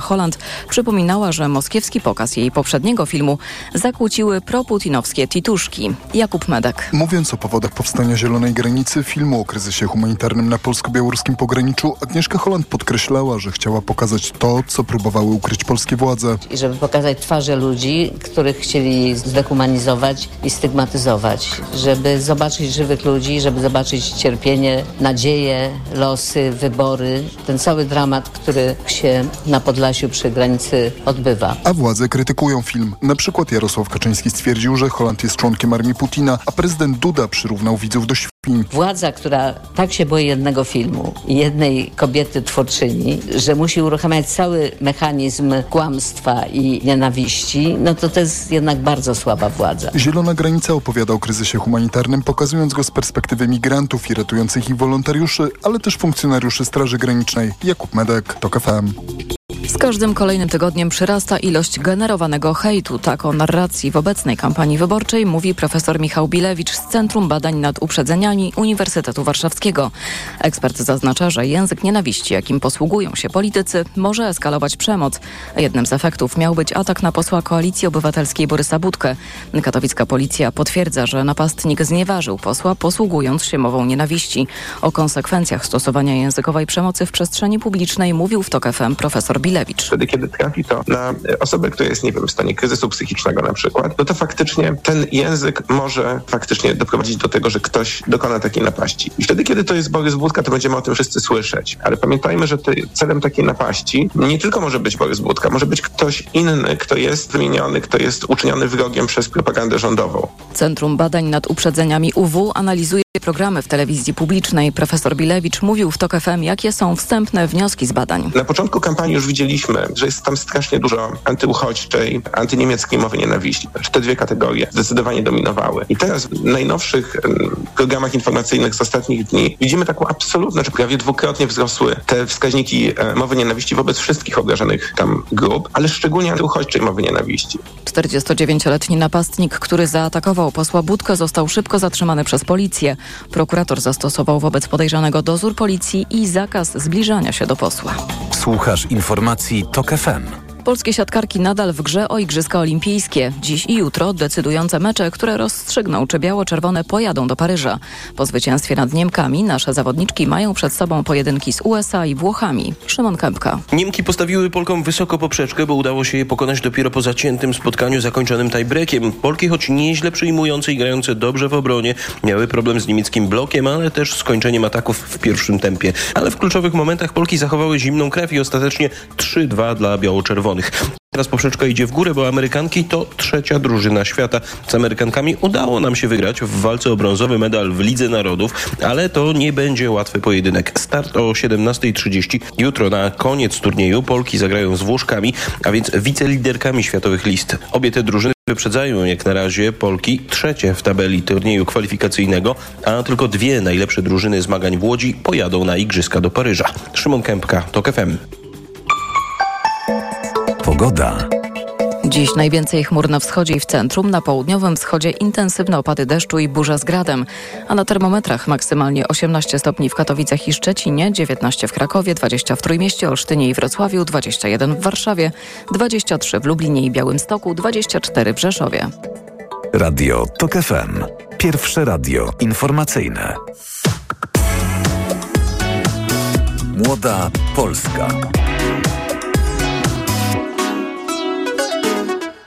Holland przypominała, że moskiewski pokaz jej poprzedniego filmu zakłóciły proputinowskie tituszki. Jakub Medek. Mówiąc o powodach powstania Zielonej Granicy, filmu o kryzysie humanitarnym na polsko-białoruskim pograniczu, Agnieszka Holland podkreślała, że chciała pokazać to, co próbowały ukryć polskie władze. I żeby pokazać twarze ludzi, których chcieli zdehumanizować i stygmatyzować. Żeby zobaczyć żywych ludzi, żeby zobaczyć cierpienie, nadzieje, losy, wybory. Ten cały dramat, który się na Podlasiu przy granicy odbywa. A władze krytykują film. Na przykład Jarosław Kaczyński stwierdził, że Holand jest członkiem armii Putina, a prezydent Duda przyrównał widzów do świn. Władza, która tak się boi jednego filmu i jednej kobiety twórczyni, że musi uruchamiać cały mechanizm kłamstwa i nienawiści, no to to jest jednak bardzo słaba władza. Zielona Granica opowiada o kryzysie humanitarnym, pokazując go z perspektywy migrantów i ratujących ich wolontariuszy, ale też funkcjonariuszy Straży Granicznej. Jakub Medek, TOK FM. Z każdym kolejnym tygodniem przyrasta ilość generowanego hejtu. Tak o narracji w obecnej kampanii wyborczej mówi profesor Michał Bilewicz z Centrum Badań nad Uprzedzeniami Uniwersytetu Warszawskiego. Ekspert zaznacza, że język nienawiści, jakim posługują się politycy, może eskalować przemoc. Jednym z efektów miał być atak na posła Koalicji Obywatelskiej Borysa Budkę. Katowicka policja potwierdza, że napastnik znieważył posła, posługując się mową nienawiści. O konsekwencjach stosowania językowej przemocy w przestrzeni publicznej mówił w TOK FM profesor Bilewicz. Wtedy, kiedy trafi to na osobę, która jest, nie wiem, w stanie kryzysu psychicznego na przykład, no to faktycznie ten język może faktycznie doprowadzić do tego, że ktoś dokona takiej napaści. I wtedy, kiedy to jest Borys Budka, to będziemy o tym wszyscy słyszeć. Ale pamiętajmy, że ty, celem takiej napaści nie tylko może być Borys Budka, może być ktoś inny, kto jest wymieniony, kto jest uczyniony wrogiem przez propagandę rządową. Centrum Badań nad Uprzedzeniami UW analizuje programy w telewizji publicznej. Profesor Bilewicz mówił w TOK FM, jakie są wstępne wnioski z badań. Na początku kampanii już widzieliśmy, że jest tam strasznie dużo antyuchodźczej, antyniemieckiej mowy nienawiści. Te dwie kategorie zdecydowanie dominowały. I teraz w najnowszych programach informacyjnych z ostatnich dni widzimy taką absolutną, czy prawie dwukrotnie wzrosły te wskaźniki mowy nienawiści wobec wszystkich obrażonych tam grup, ale szczególnie antyuchodźczej mowy nienawiści. 49-letni napastnik, który zaatakował posła Budkę, został szybko zatrzymany przez policję. Prokurator zastosował wobec podejrzanego dozór policji i zakaz zbliżania się do posła. Słuchasz informacji TOK FM. Polskie siatkarki nadal w grze o Igrzyska Olimpijskie. Dziś i jutro decydujące mecze, które rozstrzygną, czy biało-czerwone pojadą do Paryża. Po zwycięstwie nad Niemkami nasze zawodniczki mają przed sobą pojedynki z USA i Włochami. Szymon Kępka. Niemki postawiły Polkom wysoko poprzeczkę, bo udało się je pokonać dopiero po zaciętym spotkaniu zakończonym tiebreakiem. Polki, choć nieźle przyjmujące i grające dobrze w obronie, miały problem z niemieckim blokiem, ale też z kończeniem ataków w pierwszym tempie. Ale w kluczowych momentach Polki zachowały zimną krew i ostatecznie 3-2 dla biało-czerwonych. Teraz poprzeczka idzie w górę, bo Amerykanki to trzecia drużyna świata. Z Amerykankami udało nam się wygrać w walce o brązowy medal w Lidze Narodów, ale to nie będzie łatwy pojedynek. Start o 17.30. Jutro na koniec turnieju Polki zagrają z Włoszkami, a więc wiceliderkami światowych list. Obie te drużyny Wyprzedzają jak na razie Polki trzecie w tabeli turnieju kwalifikacyjnego, a tylko dwie najlepsze drużyny zmagań w Łodzi pojadą na Igrzyska do Paryża. Szymon Kępka, TOK FM. Pogoda. Dziś najwięcej chmur na wschodzie i w centrum, na południowym wschodzie intensywne opady deszczu i burza z gradem, a na termometrach maksymalnie 18 stopni w Katowicach i Szczecinie, 19 w Krakowie, 20 w Trójmieście, Olsztynie i Wrocławiu, 21 w Warszawie, 23 w Lublinie i Białymstoku, 24 w Rzeszowie. Radio TOK FM. Pierwsze radio informacyjne. Młoda Polska.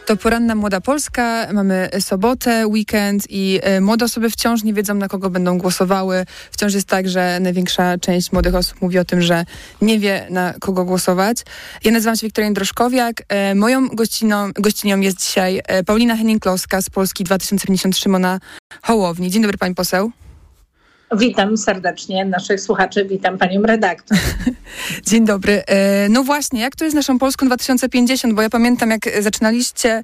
To poranna Młoda Polska. Mamy sobotę, weekend i y, młode osoby wciąż nie wiedzą, na kogo będą głosowały. Wciąż jest tak, że największa część młodych osób mówi o tym, że nie wie, na kogo głosować. Ja nazywam się Wiktoria Droszkowiak. Y, moją gościną, gościnią jest dzisiaj y, Paulina Henning-Kloska z Polski 2050 Szymona Hołowni. Dzień dobry, pani poseł. Witam serdecznie naszych słuchaczy, witam panią redaktor. Dzień dobry. No właśnie, jak to jest naszą Polską 2050? Bo ja pamiętam, jak zaczynaliście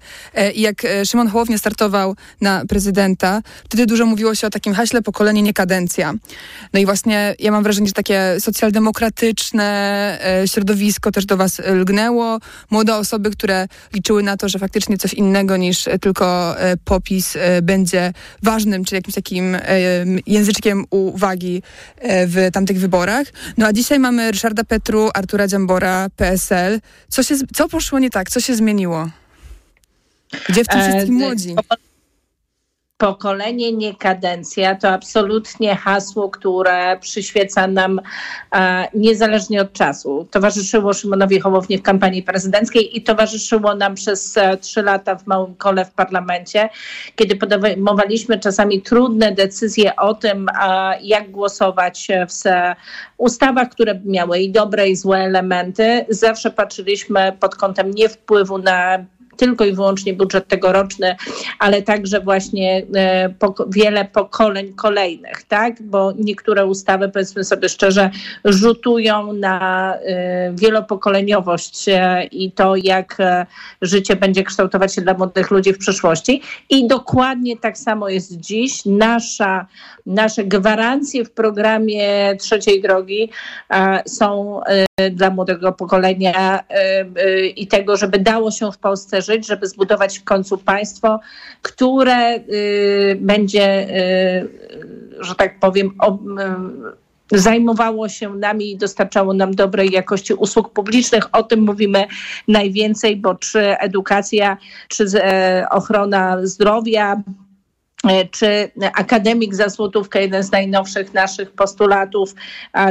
i jak Szymon Hołownia startował na prezydenta, wtedy dużo mówiło się o takim haśle pokolenie, nie kadencja. No i właśnie ja mam wrażenie, że takie socjaldemokratyczne środowisko też do was lgnęło. Młode osoby, które liczyły na to, że faktycznie coś innego niż tylko popis będzie ważnym, czy jakimś takim języczkiem u pół wagi w tamtych wyborach. No a dzisiaj mamy Ryszarda Petru, Artura Dziambora, PSL. Co, się, co poszło nie tak? Co się zmieniło? Gdzie w tym wszystkim młodzi? Pokolenie, nie kadencja to absolutnie hasło, które przyświeca nam e, niezależnie od czasu. Towarzyszyło Szymonowi Hołowni w kampanii prezydenckiej i towarzyszyło nam przez e, trzy lata w małym kole w parlamencie, kiedy podejmowaliśmy czasami trudne decyzje o tym, e, jak głosować w ustawach, które miały i dobre, i złe elementy. Zawsze patrzyliśmy pod kątem nie wpływu na tylko i wyłącznie budżet tegoroczny, ale także właśnie e, wiele pokoleń kolejnych, tak? Bo niektóre ustawy, powiedzmy sobie szczerze, rzutują na e, wielopokoleniowość e, i to, jak życie będzie kształtować się dla młodych ludzi w przyszłości. I dokładnie tak samo jest dziś. Nasza, nasze gwarancje w programie trzeciej drogi są dla młodego pokolenia i tego, żeby dało się w Polsce żyć, żeby zbudować w końcu państwo, które y, będzie, y, że tak powiem, y, zajmowało się nami i dostarczało nam dobrej jakości usług publicznych. O tym mówimy najwięcej, bo czy edukacja, czy e, ochrona zdrowia, czy akademik za złotówkę, jeden z najnowszych naszych postulatów,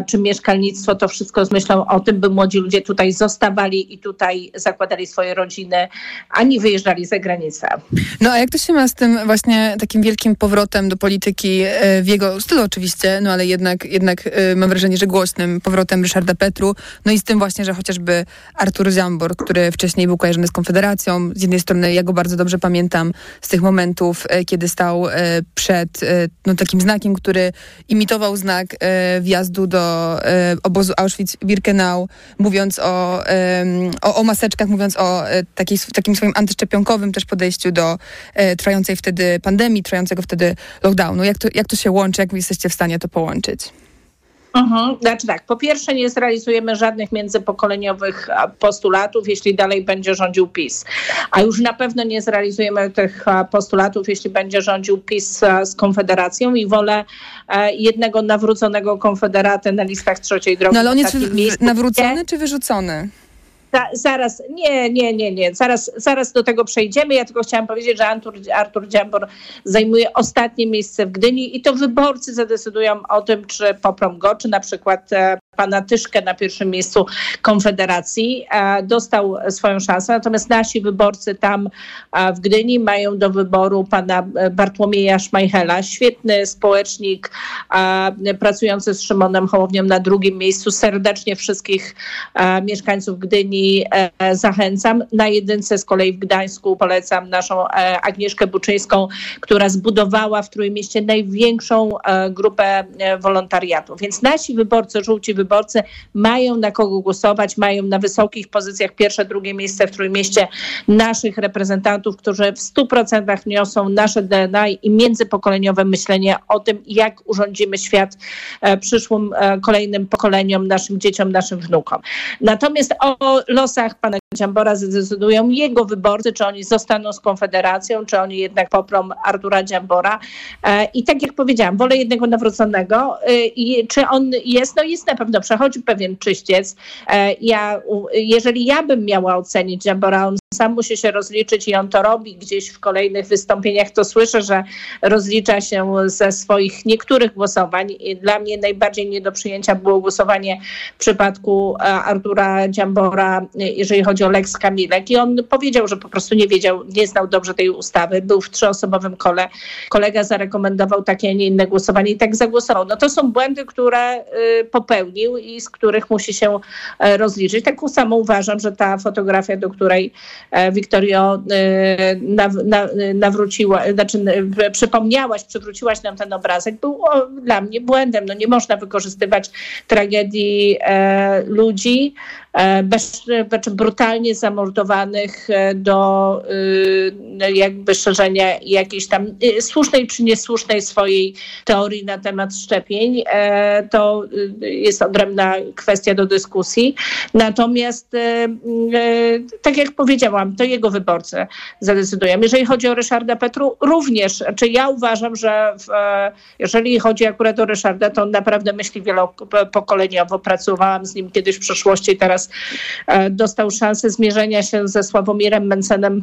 czy mieszkalnictwo, to wszystko z myślą o tym, by młodzi ludzie tutaj zostawali i tutaj zakładali swoje rodziny, a nie wyjeżdżali za granicę. No a jak to się ma z tym właśnie takim wielkim powrotem do polityki e, w jego stylu oczywiście, no ale jednak, jednak e, mam wrażenie, że głośnym powrotem Ryszarda Petru, no i z tym właśnie, że chociażby Artur Zambor, który wcześniej był kojarzony z Konfederacją, z jednej strony ja go bardzo dobrze pamiętam z tych momentów, kiedy stał E, przed e, no, takim znakiem, który imitował znak e, wjazdu do obozu Auschwitz-Birkenau, mówiąc o, o, o, maseczkach, mówiąc o takim swoim antyszczepionkowym też podejściu do trwającej wtedy pandemii, trwającego wtedy lockdownu. Jak to, jak to się łączy? Jak jesteście w stanie to połączyć? Mhm. Znaczy tak, po pierwsze nie zrealizujemy żadnych międzypokoleniowych postulatów, jeśli dalej będzie rządził PiS. A już na pewno nie zrealizujemy tych postulatów, jeśli będzie rządził PiS z Konfederacją i wolę e, jednego nawróconego konfederaty na listach trzeciej drogi. No ale on jest nawrócony czy wyrzucony? Zaraz, nie, nie, nie, nie, zaraz, zaraz do tego przejdziemy. Ja tylko chciałam powiedzieć, że Artur, Artur Dziambor zajmuje ostatnie miejsce w Gdyni i to wyborcy zadecydują o tym, czy poprą go, czy na przykład e, pana Tyszkę na pierwszym miejscu Konfederacji. E, dostał swoją szansę, natomiast nasi wyborcy tam e, w Gdyni mają do wyboru pana Bartłomieja Szmajchela, świetny społecznik, pracujący z Szymonem Hołownią na drugim miejscu. Serdecznie wszystkich mieszkańców Gdyni E, zachęcam. Na jedynce z kolei w Gdańsku polecam naszą e, Agnieszkę Buczyńską, która zbudowała w Trójmieście największą e, grupę wolontariatu. Więc nasi wyborcy, żółci wyborcy mają na kogo głosować, mają na wysokich pozycjach pierwsze, drugie miejsce w Trójmieście naszych reprezentantów, którzy w 100% niosą nasze DNA i międzypokoleniowe myślenie o tym, jak urządzimy świat przyszłym, kolejnym pokoleniom, naszym dzieciom, naszym wnukom. Natomiast o losach pana Dziambora zdecydują jego wyborcy, czy oni zostaną z Konfederacją, czy oni jednak poprą Artura Dziambora. E, I tak jak powiedziałam, wolę jednego nawróconego. E, I czy on jest? No jest na pewno, przechodzi pewien czyściec. E, ja, jeżeli ja bym miała ocenić Dziambora, on sam musi się rozliczyć i on to robi gdzieś w kolejnych wystąpieniach, to słyszę, że rozlicza się ze swoich niektórych głosowań. Dla mnie najbardziej nie do przyjęcia było głosowanie w przypadku Artura Dziambora, jeżeli chodzi o Lex Kamilek i on powiedział, że po prostu nie wiedział, nie znał dobrze tej ustawy, był w trzyosobowym kole, kolega zarekomendował takie, a nie inne głosowanie i tak zagłosował. No to są błędy, które y, i z których musi się e, rozliczyć. Tak samo uważam, że ta fotografia, do której e, Wiktorio y, nawróciła, znaczy przypomniałaś, przywróciłaś nam ten obrazek, był dla mnie błędem. No nie można wykorzystywać tragedii e, ludzi bez, znaczy brutalnie zamordowanych e, do e, jakby szerzenia jakiejś tam e, słusznej czy niesłusznej swojej teorii na temat szczepień. To jest odrębna kwestia do dyskusji. Natomiast, tak jak powiedziałam, to jego wyborcy zadecydują. Jeżeli chodzi o Ryszarda Petru, również, czy ja uważam, że w, jeżeli chodzi akurat o Ryszarda, to on naprawdę myśli wielopokoleniowo. Pracowałam z nim kiedyś w przeszłości, teraz dostał szansę zmierzenia się ze Sławomirem Mencenem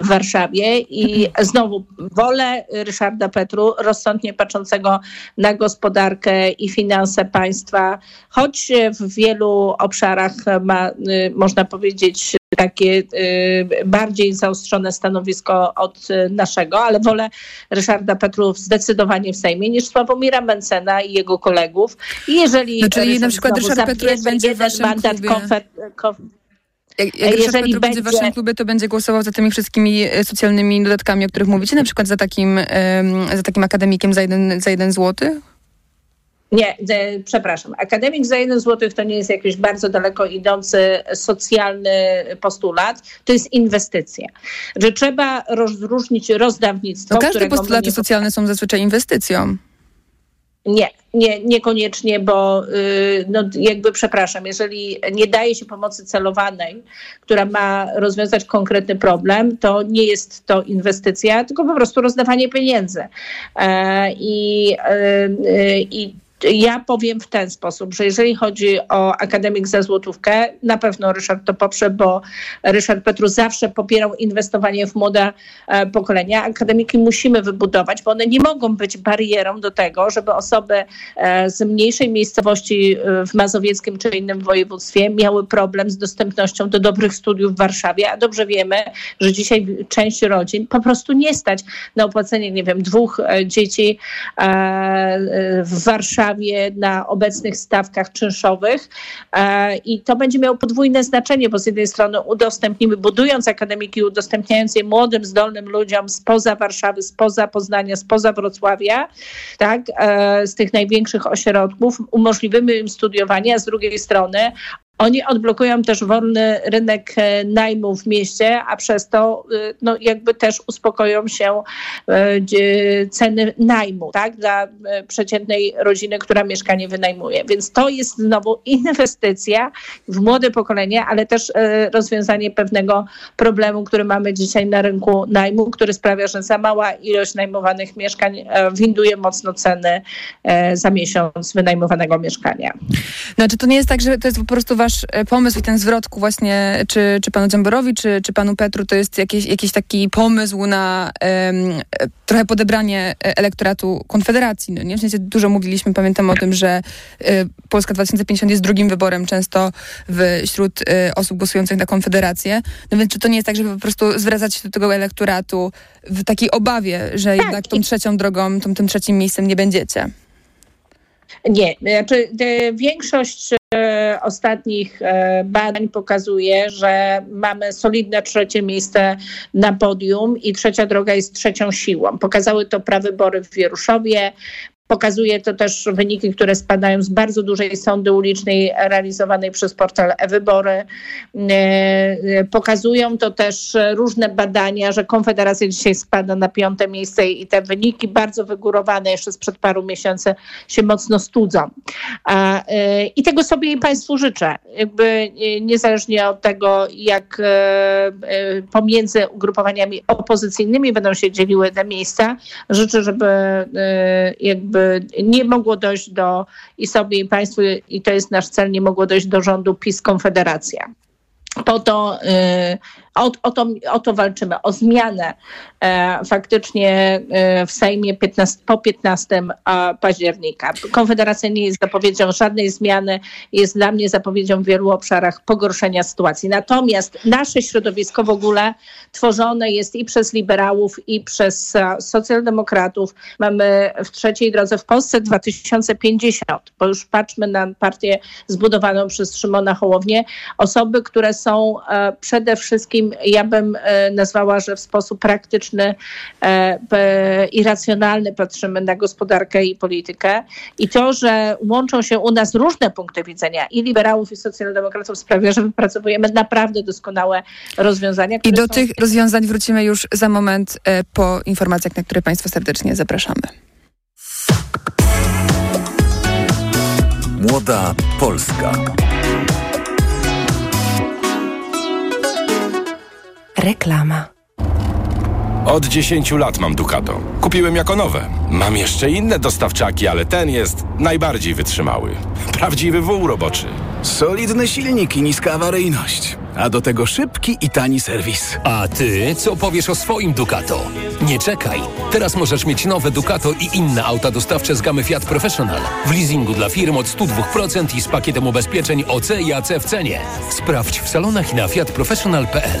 w Warszawie i znowu wolę Ryszarda Petru, rozsądnie patrzącego na gospodarkę i finanse państwa, choć w wielu obszarach ma, y, można powiedzieć, takie y, bardziej zaostrzone stanowisko od naszego, ale wolę Ryszarda Petru zdecydowanie w Sejmie niż Sławomira Mencena i jego kolegów. I jeżeli no, czyli na przykład Ryszard Petru będzie w waszym mandat klubie... konfer, konfer, jak, jak jeżeli będzie w waszym klubie, to będzie głosował za tymi wszystkimi e, socjalnymi dodatkami, o których mówicie, na przykład za takim, za takim akademikiem za jeden, za jeden złoty? Nie, przepraszam. Akademik za jeden złotych to nie jest jakiś bardzo daleko idący socjalny postulat, to jest inwestycja. Że trzeba rozróżnić rozdawnictwo. No każde postulaty socjalne są zazwyczaj inwestycją. Nie, nie, niekoniecznie, bo yy, no, jakby przepraszam, jeżeli nie daje się pomocy celowanej, która ma rozwiązać konkretny problem, to nie jest to inwestycja, tylko po prostu rozdawanie pieniędzy. E, I, yy, i ja powiem w ten sposób, że jeżeli chodzi o akademik za złotówkę, na pewno Ryszard to poprze, bo Ryszard Petru zawsze popierał inwestowanie w młode e, pokolenia. Akademiki musimy wybudować, bo one nie mogą być barierą do tego, żeby osoby e, z mniejszej miejscowości e, w Mazowieckim czy innym województwie miały problem z dostępnością do dobrych studiów w Warszawie, a dobrze wiemy, że dzisiaj część rodzin po prostu nie stać na opłacenie, nie wiem, dwóch dzieci w Warszawie na obecnych stawkach czynszowych. E, i to będzie miało podwójne znaczenie, bo z jednej strony udostępnimy, budując akademiki, udostępniając je młodym, zdolnym ludziom spoza Warszawy, spoza Poznania, spoza Wrocławia, tak, e, z tych największych ośrodków, umożliwimy im studiowanie, a z drugiej strony oni odblokują też wolny rynek e, najmu w mieście, a przez to e, no, jakby też uspokoją się e, ceny najmu tak, dla przeciętnej rodziny, która mieszkanie wynajmuje. Więc to jest znowu inwestycja w młode pokolenie, ale też rozwiązanie pewnego problemu, który mamy dzisiaj na rynku najmu, który sprawia, że za mała ilość najmowanych mieszkań winduje mocno ceny za miesiąc wynajmowanego mieszkania. Znaczy to nie jest tak, że to jest po prostu wasz e, pomysł i ten zwrotku właśnie, czy, czy panu Dziamborowi, czy, czy panu Petru, to jest jakiś, jakiś taki pomysł na um, trochę podebranie e, elektoratu Konfederacji. No, nie? W sensie dużo mówiliśmy, pamiętam o tym, że Polska 2050 jest drugim wyborem często wśród osób głosujących na Konfederację. No więc czy to nie jest tak, żeby po prostu zwracać się do tego elektoratu w takiej obawie, że tak. jednak tą trzecią drogą, tą, tym trzecim miejscem nie będziecie? Nie, znaczy większość e, ostatnich badań pokazuje, że mamy solidne trzecie miejsce na podium i trzecia droga jest trzecią siłą. Pokazały to prawybory w Wieruszowie, Pokazuje to też wyniki, które spadają z bardzo dużej sądy ulicznej realizowanej przez portal e-wybory. E, e, pokazują to też różne badania, że Konfederacja dzisiaj spada na piąte miejsce i te wyniki bardzo wygórowane jeszcze sprzed paru miesięcy się mocno studzą. E, I tego sobie i Państwu życzę. Jakby niezależnie od tego, jak pomiędzy ugrupowaniami opozycyjnymi będą się dzieliły te miejsca, życzę, żeby jakby nie mogło dojść do i sobie i państwu, i to jest nasz cel, nie mogło dojść do rządu PiS-Konfederacja. Po to y, o, o, to, o to walczymy, o zmianę e, faktycznie e, w Sejmie 15, po 15 października. Konfederacja nie jest zapowiedzią żadnej zmiany, jest dla mnie zapowiedzią w wielu obszarach pogorszenia sytuacji. Natomiast nasze środowisko w ogóle tworzone jest i przez liberałów, i przez socjaldemokratów. Mamy w trzeciej drodze w Polsce 2050, bo już patrzmy na partię zbudowaną przez Szymona Hołownię. Osoby, które są e, przede wszystkim ja bym e, nazwała, że w sposób praktyczny e, i racjonalny patrzymy na gospodarkę i politykę. I to, że łączą się u nas różne punkty widzenia i liberałów, i socjaldemokratów sprawia, że wypracowujemy naprawdę doskonałe rozwiązania. I do są... tych rozwiązań wrócimy już za moment e, po informacjach, na które Państwa serdecznie zapraszamy. Młoda Polska. Reklama. Od 10 lat mam Ducato. Kupiłem jako nowe. Mam jeszcze inne dostawczaki, ale ten jest najbardziej wytrzymały. Prawdziwy wół roboczy. Solidny silnik i niska awaryjność. A do tego szybki i tani serwis. A ty co powiesz o swoim Ducato? Nie czekaj. Teraz możesz mieć nowe Ducato i inne auta dostawcze z gamy Fiat Professional. W leasingu dla firm od 102% i z pakietem ubezpieczeń OC i AC w cenie. Sprawdź w salonach i na fiatprofessional.pl.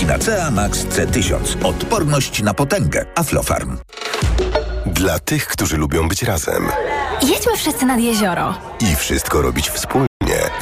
C Max C1000. Odporność na potęgę. Aflofarm. Dla tych, którzy lubią być razem. Jedźmy wszyscy nad jezioro. I wszystko robić wspólnie.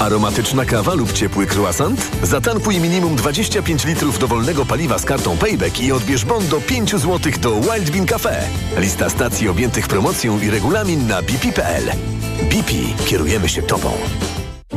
Aromatyczna kawa lub ciepły croissant? Zatankuj minimum 25 litrów dowolnego paliwa z kartą Payback i odbierz bon do 5 zł do Wild Bean Cafe. Lista stacji objętych promocją i regulamin na bp.pl. BP. Kierujemy się Tobą.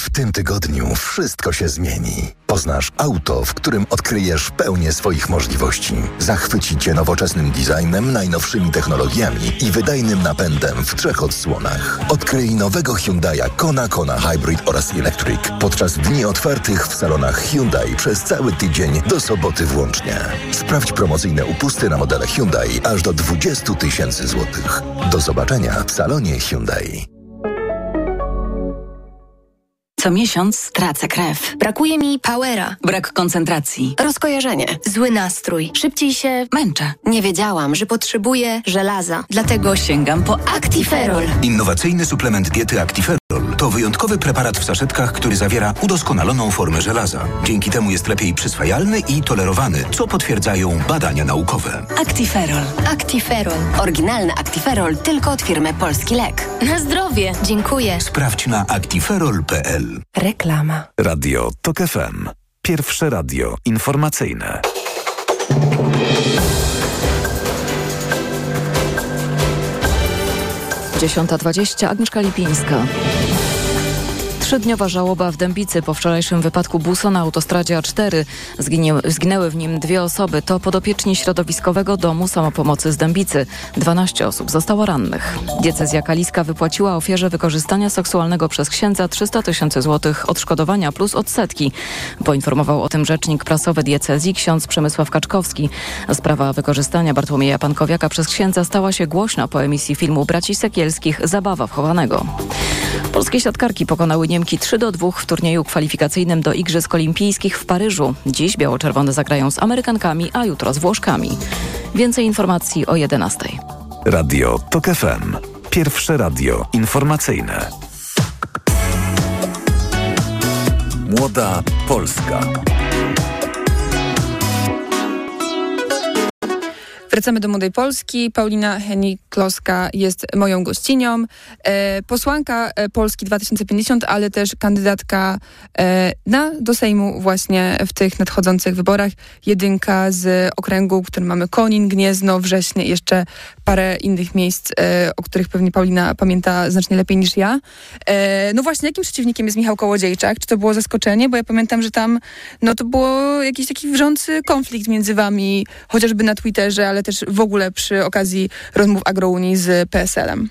W tym tygodniu wszystko się zmieni. Poznasz auto, w którym odkryjesz pełnię swoich możliwości. Zachwyci Cię nowoczesnym designem, najnowszymi technologiami i wydajnym napędem w trzech odsłonach. Odkryj nowego Hyundai'a Kona, Kona Hybrid oraz Electric podczas dni otwartych w salonach Hyundai przez cały tydzień do soboty włącznie. Sprawdź promocyjne upusty na modele Hyundai aż do 20 tysięcy złotych. Do zobaczenia w salonie Hyundai. Co miesiąc tracę krew. Brakuje mi powera. Brak koncentracji. Rozkojarzenie. Zły nastrój. Szybciej się Męczę. nie wiedziałam, że potrzebuję żelaza. Dlatego sięgam po Actiferol. Innowacyjny suplement diety Actiferol to wyjątkowy preparat w saszetkach, który zawiera udoskonaloną formę żelaza. Dzięki temu jest lepiej przyswajalny i tolerowany, co potwierdzają badania naukowe. Actiferol. Actiferol. Oryginalny Actiferol tylko od firmy Polski Lek. Na zdrowie. Dziękuję. Sprawdź na actiferol.pl. Reklama. Radio TOK FM. Pierwsze radio informacyjne. Dziesiąta dwadzieścia. Agnieszka Lipińska. Trzydniowa żałoba w Dębicy po wczorajszym wypadku busa na autostradzie A4. Zginie, zginęły w nim dwie osoby. To podopieczni środowiskowego domu samopomocy z Dębicy. 12 osób zostało rannych. Diecezja Kaliska wypłaciła ofierze wykorzystania seksualnego przez księdza 300 tysięcy złotych odszkodowania plus odsetki. Poinformował o tym rzecznik prasowy diecezji ksiądz Przemysław Kaczkowski. Sprawa wykorzystania Bartłomieja Pankowiaka przez księdza stała się głośna po emisji filmu Braci Sekielskich Zabawa wchowanego. Polskie siatkarki pokonały Niemki 3 do 2 w turnieju kwalifikacyjnym do Igrzysk Olimpijskich w Paryżu. Dziś biało-czerwone zagrają z Amerykankami, a jutro z Włoszkami. Więcej informacji o 11. Radio TOK FM. Pierwsze radio informacyjne. Młoda Polska. Wracamy do Młodej Polski. Paulina Henik-Kloska jest moją gościnią. E, posłanka e, Polski 2050, ale też kandydatka e, na, do Sejmu właśnie w tych nadchodzących wyborach. Jedynka z okręgu, który mamy Konin, Gniezno, Wrześnie, jeszcze parę innych miejsc, o których pewnie Paulina pamięta znacznie lepiej niż ja. No właśnie, jakim przeciwnikiem jest Michał Kołodziejczak? Czy to było zaskoczenie? Bo ja pamiętam, że tam no to było jakiś taki wrzący konflikt między wami, chociażby na Twitterze, ale też w ogóle przy okazji rozmów Agrounii z PSL-em.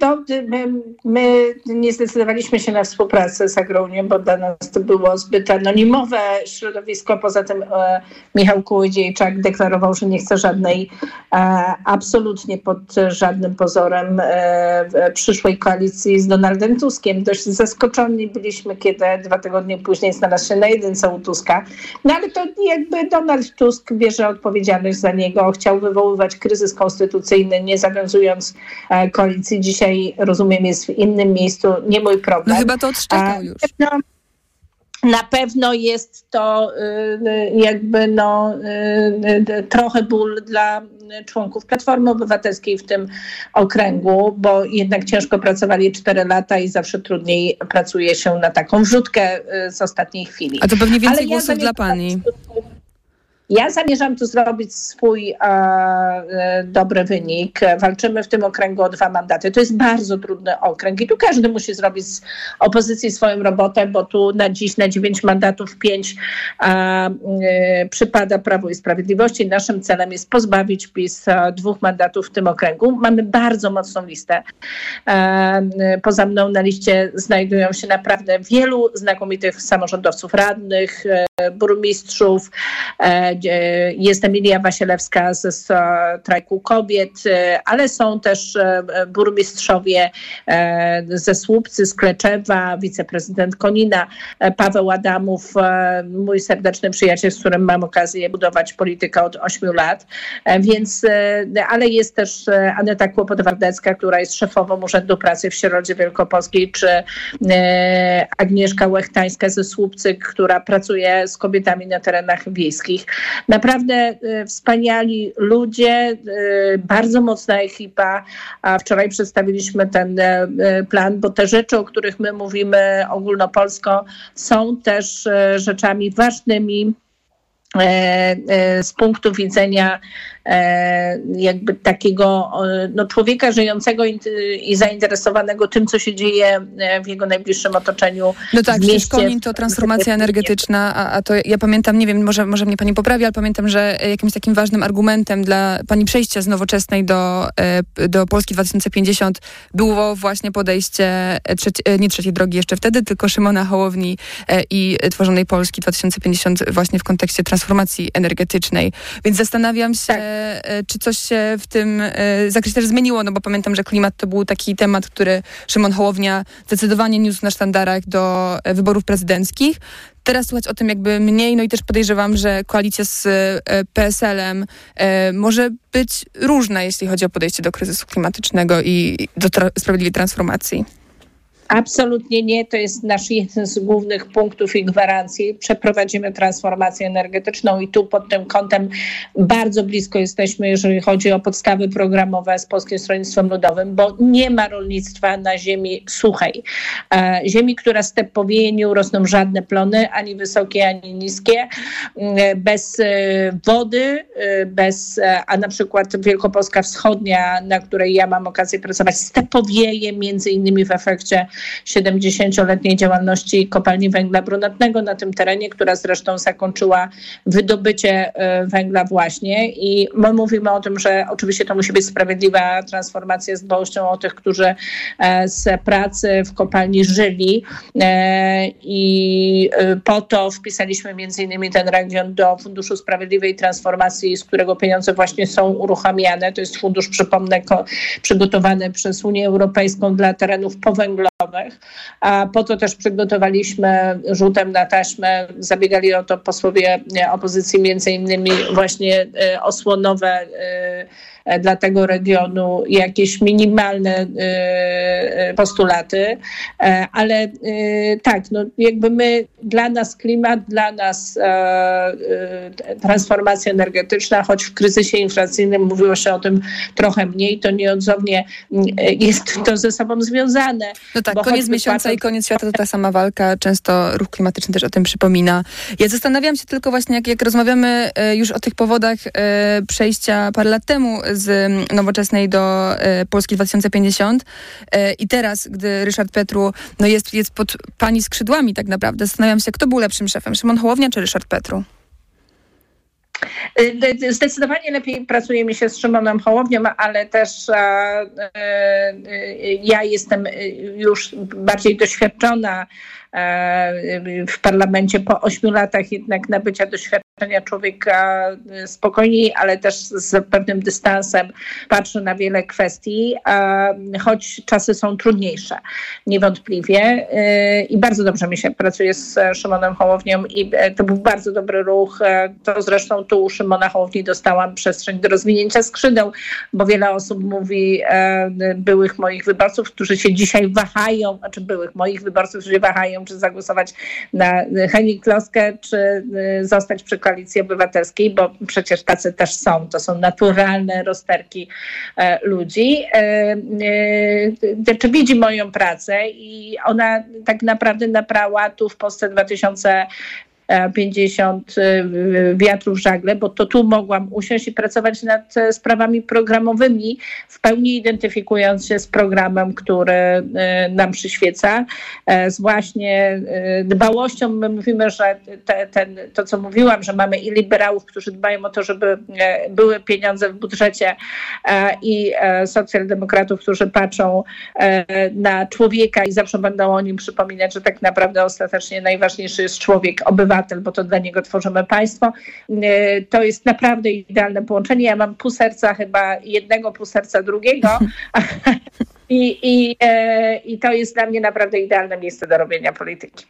No, my, my, nie zdecydowaliśmy się na współpracę z Agronią, bo dla nas to było zbyt anonimowe środowisko. Poza tym e, Michał Kołodziejczak deklarował, że nie chce żadnej, e, absolutnie pod żadnym pozorem e, przyszłej koalicji z Donaldem Tuskiem. Dość zaskoczeni byliśmy, kiedy dwa tygodnie później znalazł się na jedynce u Tuska. No ale to jakby Donald Tusk bierze odpowiedzialność za niego. Chciał wywoływać kryzys konstytucyjny, nie zawiązując koalicji dzisiaj, rozumiem, jest w innym miejscu. Nie mój problem. No chyba to odszczekał już. No, na pewno jest to y, jakby no, y, trochę ból dla członków Platformy Obywatelskiej w tym okręgu, bo jednak ciężko pracowali 4 lata i zawsze trudniej pracuje się na taką wrzutkę y, z ostatniej chwili. A to pewnie więcej Ale głosów ja dla pani. Ja zamierzam tu zrobić swój e, e, dobry wynik. Walczymy w tym okręgu o dwa mandaty. To jest bardzo trudny okręg i tu każdy musi zrobić z opozycji swoją robotę, bo tu na dziś na dziewięć mandatów pięć e, przypada Prawo i Sprawiedliwości. Naszym celem jest pozbawić PiS e, dwóch mandatów w tym okręgu. Mamy bardzo mocną listę. E, poza mną na liście znajdują się naprawdę wielu znakomitych samorządowców radnych, e, burmistrzów, jest Emilia Wasielewska ze strajku kobiet, e, ale są też e, burmistrzowie e, ze Słupcy, z Kleczewa, wiceprezydent Konina, Paweł Adamów, mój serdeczny przyjaciel, z którym mam okazję budować politykę od 8 lat. Więc, ale jest też Aneta Kłopot-Wardecka, która jest szefową Urzędu Pracy w Środzie Wielkopolskiej, czy Agnieszka Łechtańska ze Słupcy, która pracuje z kobietami na terenach wiejskich. Naprawdę y, wspaniali ludzie, y, bardzo mocna ekipa. A wczoraj przedstawiliśmy ten y, plan, bo te rzeczy, o których my mówimy ogólnopolsko, są też rzeczami ważnymi z punktu widzenia E, jakby takiego no, człowieka żyjącego i zainteresowanego tym, co się dzieje e, w jego najbliższym otoczeniu. No tak, przecież Konin to transformacja energetyczna, a, a to ja pamiętam, nie wiem, może, może mnie pani poprawi, ale pamiętam, że jakimś takim ważnym argumentem dla pani przejścia z nowoczesnej do, e, do Polski 2050 było właśnie podejście trzeci, nie trzeciej drogi jeszcze wtedy, tylko Szymona Hołowni i tworzonej Polski 2050 właśnie w kontekście transformacji energetycznej. Więc zastanawiam się, tak E, czy coś się w tym e, zakresie też zmieniło? No bo pamiętam, że klimat to był taki temat, który Szymon Hołownia zdecydowanie niósł na sztandarach do e, wyborów prezydenckich. Teraz słuchać o tym jakby mniej, no i też podejrzewam, że koalicja z PSL-em może być różna, jeśli chodzi o podejście do kryzysu klimatycznego i do tra sprawiedliwej transformacji. Absolutnie nie. To jest nasz jeden z głównych punktów i gwarancji. Przeprowadzimy transformację energetyczną i tu pod tym kątem bardzo blisko jesteśmy, jeżeli chodzi o podstawy programowe z Polskim Stronnictwem Ludowym, bo nie ma rolnictwa na ziemi suchej. E, ziemi, która stepowieje, nie urosną żadne plony, ani wysokie, ani niskie. E, bez e, wody, bez, a na przykład Wielkopolska Wschodnia, na której ja mam okazję pracować, stepowieje między innymi w efekcie 70-letniej działalności kopalni węgla brunatnego na tym terenie, która zresztą zakończyła wydobycie e, węgla właśnie. I my mówimy o tym, że oczywiście to musi być sprawiedliwa transformacja z dbałością o tych, którzy e, z pracy w kopalni żyli. E, I po to wpisaliśmy między innymi ten region do Funduszu Sprawiedliwej Transformacji, z którego pieniądze właśnie są uruchamiane. To jest fundusz, przypomnę, przygotowany przez Unię Europejską dla terenów powęglowych A po to też przygotowaliśmy rzutem na taśmę, zabiegali o to posłowie opozycji, między innymi właśnie e, osłonowe E, dla tego regionu jakieś minimalne e, e, postulaty, ale tak, no jakby my, dla nas klimat, dla nas transformacja energetyczna, choć w kryzysie inflacyjnym mówiło się o tym trochę mniej, to nieodzownie jest to ze sobą związane. No tak, koniec miesiąca i koniec świata to ta sama walka. Często ruch klimatyczny też o tym przypomina. Ja zastanawiam się tylko właśnie, jak, jak rozmawiamy już o tych powodach przejścia parę lat temu z Nowoczesnej do e, Polski 2050 e, i teraz, gdy Ryszard Petru no jest, jest pod pani skrzydłami tak naprawdę, zastanawiam się, kto był lepszym szefem, Szymon Hołownia czy Ryszard Petru? E, zdecydowanie lepiej pracuje mi się z Szymonem Hołownią, ale też e, e, ja jestem już bardziej doświadczona w parlamencie po ośmiu latach jednak nabycia doświadczenia człowieka spokojniej, ale też z pewnym dystansem patrzy na wiele kwestii, choć czasy są trudniejsze, niewątpliwie. I bardzo dobrze mi się pracuje z Szymonem Hołownią i to był bardzo dobry ruch. To zresztą tu u Szymona Hołowni dostałam przestrzeń do rozwinięcia skrzydeł, bo wiele osób mówi, byłych moich wyborców, którzy się dzisiaj wahają, znaczy byłych moich wyborców, którzy wahają czy zagłosować na Henning Kloskę, czy y, zostać przy Koalicji Obywatelskiej, bo przecież tacy też są. To są naturalne rozterki e, ludzi. E, e, czy widzi moją pracę i ona tak naprawdę nabrała tu w Polsce 2000 50 y, wiatrów żagle, bo to tu mogłam usiąść i pracować nad e, sprawami programowymi, w pełni identyfikując się z programem, który e, nam przyświeca. E, z właśnie dbałością my mówimy, że te, ten, to, co mówiłam, że mamy i liberałów, którzy dbają o to, żeby były pieniądze w budżecie i socjaldemokratów, którzy patrzą na człowieka i zawsze będą o nim przypominać, że tak naprawdę ostatecznie najważniejszy jest człowiek, obywatel, obywatel, bo to dla niego tworzymy państwo. E, to jest naprawdę idealne połączenie. Ja mam pół serca chyba jednego, pół serca drugiego. I, i, e, I to jest dla mnie naprawdę idealne miejsce do robienia polityki.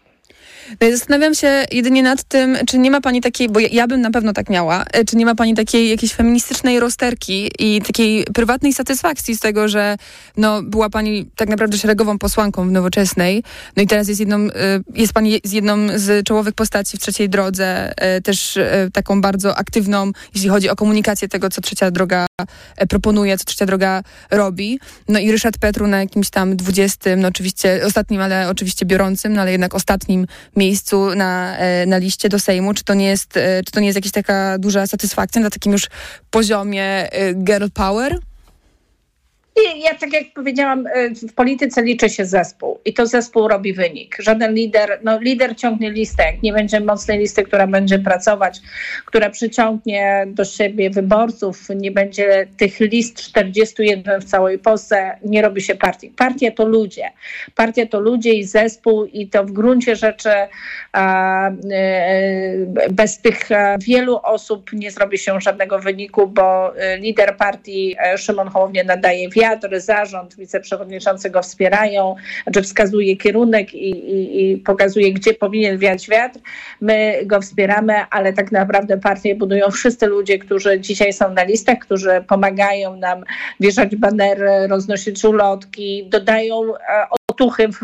No zastanawiam się jedynie nad tym, czy nie ma pani takiej, bo ja, bym na pewno tak miała, e, czy nie ma pani takiej jakiejś feministycznej rozterki i takiej prywatnej satysfakcji z tego, że no, była pani tak naprawdę szeregową posłanką w Nowoczesnej, no i teraz jest jedną, e, jest pani z jedną z czołowych postaci w Trzeciej Drodze, e, też taką bardzo aktywną, jeśli chodzi o komunikację tego, co Trzecia Droga proponuje, co Trzecia Droga robi. No i Ryszard Petru na jakimś tam dwudziestym, no oczywiście ostatnim, ale oczywiście biorącym, no ale jednak ostatnim miejscu na, e, na liście do Sejmu? Czy to, nie jest, e, czy to nie jest jakaś taka duża satysfakcja na takim już poziomie e, girl power? Ja tak jak powiedziałam, e, w polityce liczy się zespół i to zespół robi wynik. Żaden lider, no lider ciągnie listę, jak nie będzie mocnej listy, która będzie pracować, która przyciągnie do siebie wyborców, nie będzie tych list 41 w całej Polsce, nie robi się partii. Partia to ludzie. Partia to ludzie i zespół i to w gruncie rzeczy a, e, bez tych wielu osób nie zrobi się żadnego wyniku, bo e, lider partii Szymon Hołownia nadaje wiarę wiatr, zarząd, wiceprzewodniczący go wspierają, znaczy wskazuje kierunek i, i, i pokazuje, gdzie powinien wiać wiatr. My go wspieramy, ale tak naprawdę partię budują wszyscy ludzie, którzy dzisiaj są na listach, którzy pomagają nam wieszać banery, roznosić ulotki, dodają e, otuchy, w,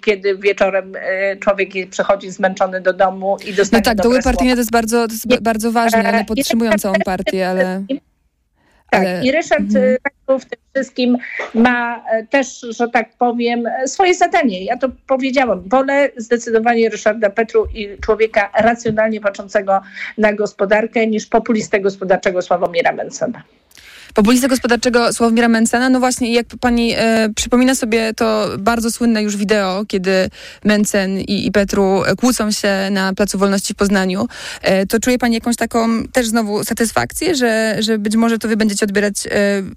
kiedy wieczorem e, człowiek przychodzi zmęczony do domu i dostaje No tak, doły partyjne to jest bardzo, to jest bardzo ważne, one podtrzymują całą partię, ale... Tak, i Ryszard mhm. E, w tym wszystkim ma e, też, że tak powiem, swoje zadanie. Ja to powiedziałam. Wolę zdecydowanie Ryszarda Petru i człowieka racjonalnie patrzącego na gospodarkę niż populistę gospodarczego Sławomira Mencena populista gospodarczego Sławomira Mencena. No właśnie, jak pani e, przypomina sobie to bardzo słynne już wideo, kiedy Mencen i, i Petru kłócą się na Placu Wolności w Poznaniu, e, to czuje pani jakąś taką też znowu satysfakcję, że, że być może to wy będziecie odbierać e,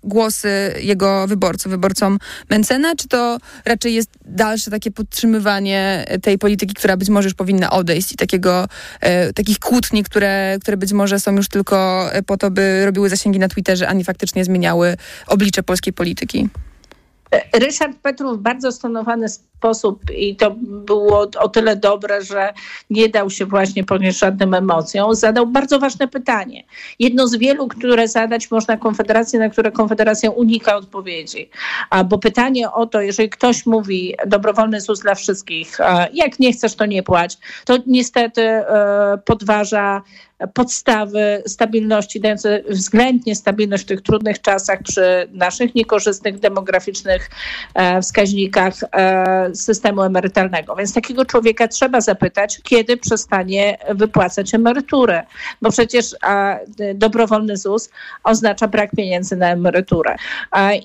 głosy jego wyborców, wyborcom Mencena, czy to raczej jest dalsze takie podtrzymywanie tej polityki, która być może już powinna odejść i takiego, e, takich kłótni, które, które być może są już tylko po to, by robiły zasięgi na Twitterze, a nie faktycznie zmieniały oblicze polskiej polityki? Ryszard Petrów bardzo stonowany sposób i to było o tyle dobre, że nie dał się właśnie ponieść żadnym emocjom, zadał bardzo ważne pytanie. Jedno z wielu, które zadać można Konfederacji, na które Konfederacja unika odpowiedzi. Bo pytanie o to, jeżeli ktoś mówi dobrowolny ZUS dla wszystkich, jak nie chcesz, to nie płać, to niestety e, podważa podstawy stabilności, dające względnie stabilność w tych trudnych czasach przy naszych niekorzystnych demograficznych e, wskaźnikach e, systemu emerytalnego. Więc takiego człowieka trzeba zapytać, kiedy przestanie wypłacać emeryturę, bo przecież dobrowolny ZUS oznacza brak pieniędzy na emeryturę.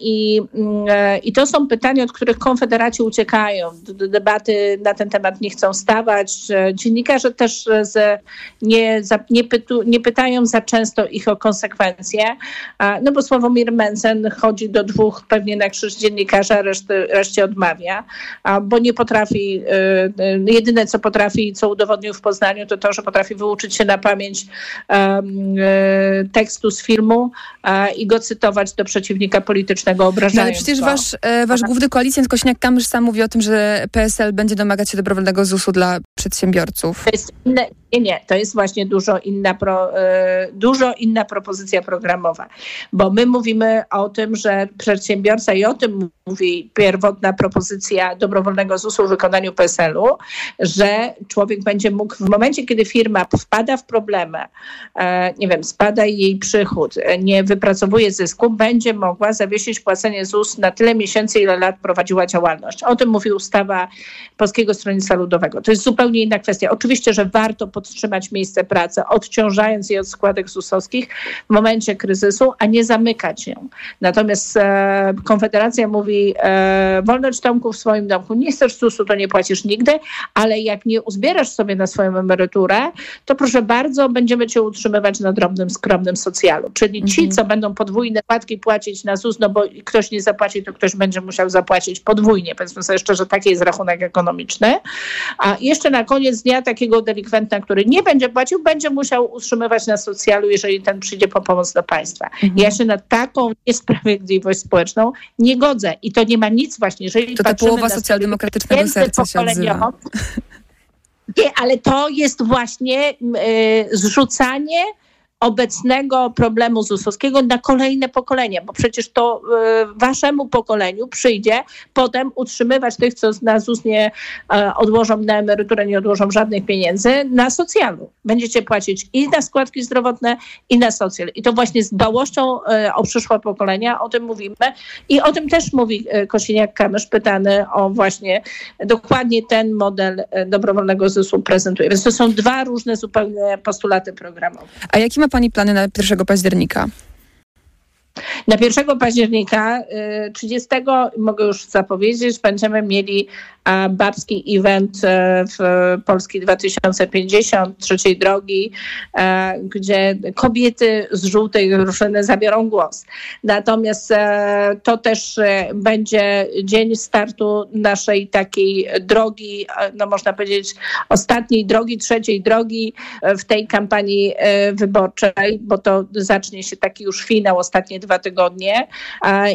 I, mm, e, i to są pytania, od których konfederaci uciekają. Debaty na ten temat nie chcą stawać. Dziennikarze też z, nie, nie pytu, nie pytają za często ich o konsekwencje, no bo Sławomir Mencen chodzi do dwóch pewnie na krzyż dziennikarza, reszty, reszcie odmawia, bo nie potrafi, y, y, jedyne co potrafi, co udowodnił w Poznaniu, to to, że potrafi wyuczyć się na pamięć y, tekstu z filmu i go cytować do przeciwnika politycznego, obrażając no, ale przecież wasz, e, wasz główny koalicjant Kośniak-Kamysz sam mówi o tym, że PSL będzie domagać się dobrowolnego ZUS-u dla przedsiębiorców. To jest inne, nie, nie, to jest właśnie dużo inna, pro, e, dużo inna propozycja programowa, bo my mówimy o tym, że przedsiębiorca i o tym mówi pierwotna propozycja dobrowolnego ZUS-u w wykonaniu PSL-u, że człowiek będzie mógł w momencie, kiedy firma wpada w problemy, e, nie wiem, spada jej przychód, nie wypracowuje zysku, będzie mogła zawiesić płacenie ZUS na tyle miesięcy, ile lat prowadziła działalność. O tym mówi ustawa Polskiego Stronnictwa Ludowego. To jest zupełnie inna kwestia. Oczywiście, że warto podtrzymać miejsce pracy, odciążając je od składek ZUS-owskich w momencie kryzysu, a nie zamykać ją. Natomiast e, Konfederacja mówi, e, wolność domku w swoim domku, nie chcesz ZUS-u, to nie płacisz nigdy, ale jak nie uzbierasz sobie na swoją emeryturę, to proszę bardzo, będziemy cię utrzymywać na drobnym, skromnym socjalu. Czyli ci, mhm. co będą podwójne płatki płacić na ZUS, no bo ktoś nie zapłaci, to ktoś będzie musiał zapłacić podwójnie. Powiedzmy sobie szczerze, taki jest rachunek ekonomiczny. A jeszcze na koniec dnia takiego delikwenta, który nie będzie płacił, będzie musiał utrzymywać na socjalu, jeżeli ten przyjdzie po pomoc do państwa. Mhm. Ja się na taką niesprawiedliwość społeczną nie godzę. I to nie ma nic właśnie, jeżeli To ta połowa socjaldemokratycznego serca się odzywa. Nie, ale to jest właśnie y, zrzucanie obecnego problemu ZUS-owskiego na kolejne pokolenia, bo przecież to y, waszemu pokoleniu przyjdzie potem utrzymywać tych, co na ZUS nie y, odłożą na emeryturę, nie odłożą żadnych pieniędzy, na socjalu. Będziecie płacić i na składki zdrowotne, i na socjal. I to właśnie z dbałością y, o przyszłe pokolenia, o tym mówimy. I o tym też mówi Kosiniak-Kamysz, pytany o właśnie dokładnie ten model dobrowolnego ZUS-u prezentuje. Więc to są dwa różne zupełnie postulaty programowe. A jaki ma Pani plany na 1 października? Na 1 października 30 mogę już zapowiedzieć, będziemy mieli babski event e, w Polski 2050, trzeciej drogi, e, gdzie kobiety z żółtej drużyny zabiorą głos. Natomiast e, to też będzie dzień startu naszej takiej drogi, no można powiedzieć ostatniej drogi, trzeciej drogi w tej kampanii wyborczej, bo to zacznie się taki już finał, ostatnie dwa tygodnie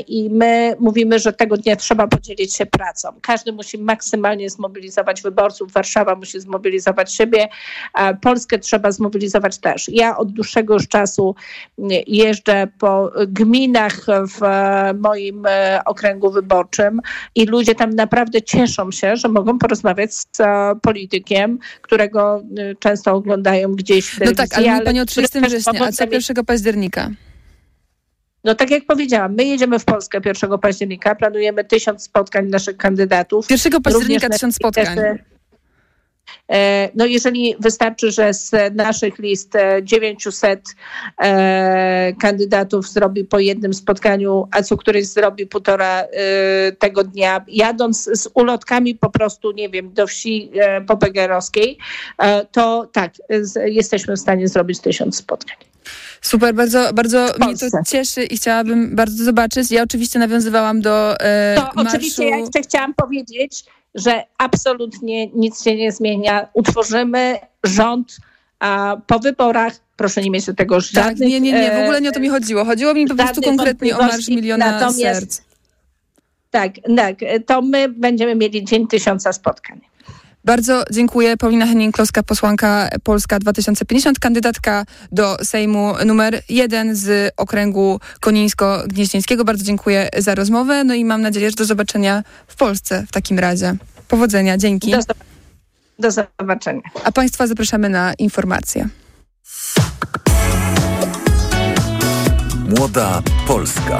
i my mówimy, że tego dnia trzeba podzielić się pracą. Każdy musi maksymalnie maksymalnie zmobilizować wyborców, Warszawa musi zmobilizować siebie, Polskę trzeba zmobilizować też. Ja od dłuższego już czasu jeżdżę po gminach w moim e, okręgu wyborczym i ludzie tam naprawdę cieszą się, że mogą porozmawiać z e, politykiem, którego e, często oglądają gdzieś w telewizji. No tak, ale, ale pani o 30 września, a co 1 października? No tak jak powiedziałam, my jedziemy w Polskę 1 października, planujemy tysiąc spotkań naszych kandydatów. 1 października tysiąc spotkań. E, no jeżeli wystarczy, że z naszych list 900 e, e, kandydatów zrobi po jednym spotkaniu, a co któryś zrobi półtora tego dnia, jadąc z ulotkami po prostu, nie wiem, do wsi popegerowskiej, to tak, jesteśmy w stanie zrobić tysiąc spotkań. Super, bardzo, bardzo mnie to cieszy i chciałabym bardzo zobaczyć. Ja oczywiście nawiązywałam do e, To marszu... oczywiście ja jeszcze chciałam powiedzieć, że absolutnie nic się nie zmienia. Utworzymy rząd a po wyborach proszę nie mieć do tego żadnych... Tak, nie, nie, nie, w ogóle nie o to mi chodziło. Chodziło mi po prostu konkretnie o Marsz Miliona Natomiast Serc tak, tak, to my będziemy mieli Dzień Tysiąca Spotkań. Bardzo dziękuję. Paulina Henning-Kloska, posłanka Polska 2050, kandydatka do Sejmu numer jeden z okręgu Konińsko-Gnieźnieńskiego. Bardzo dziękuję za rozmowę. No i mam nadzieję, że do zobaczenia w Polsce w takim razie. Powodzenia, dzięki. Do, do zobaczenia. A Państwa zapraszamy na informacje. Młoda Polska.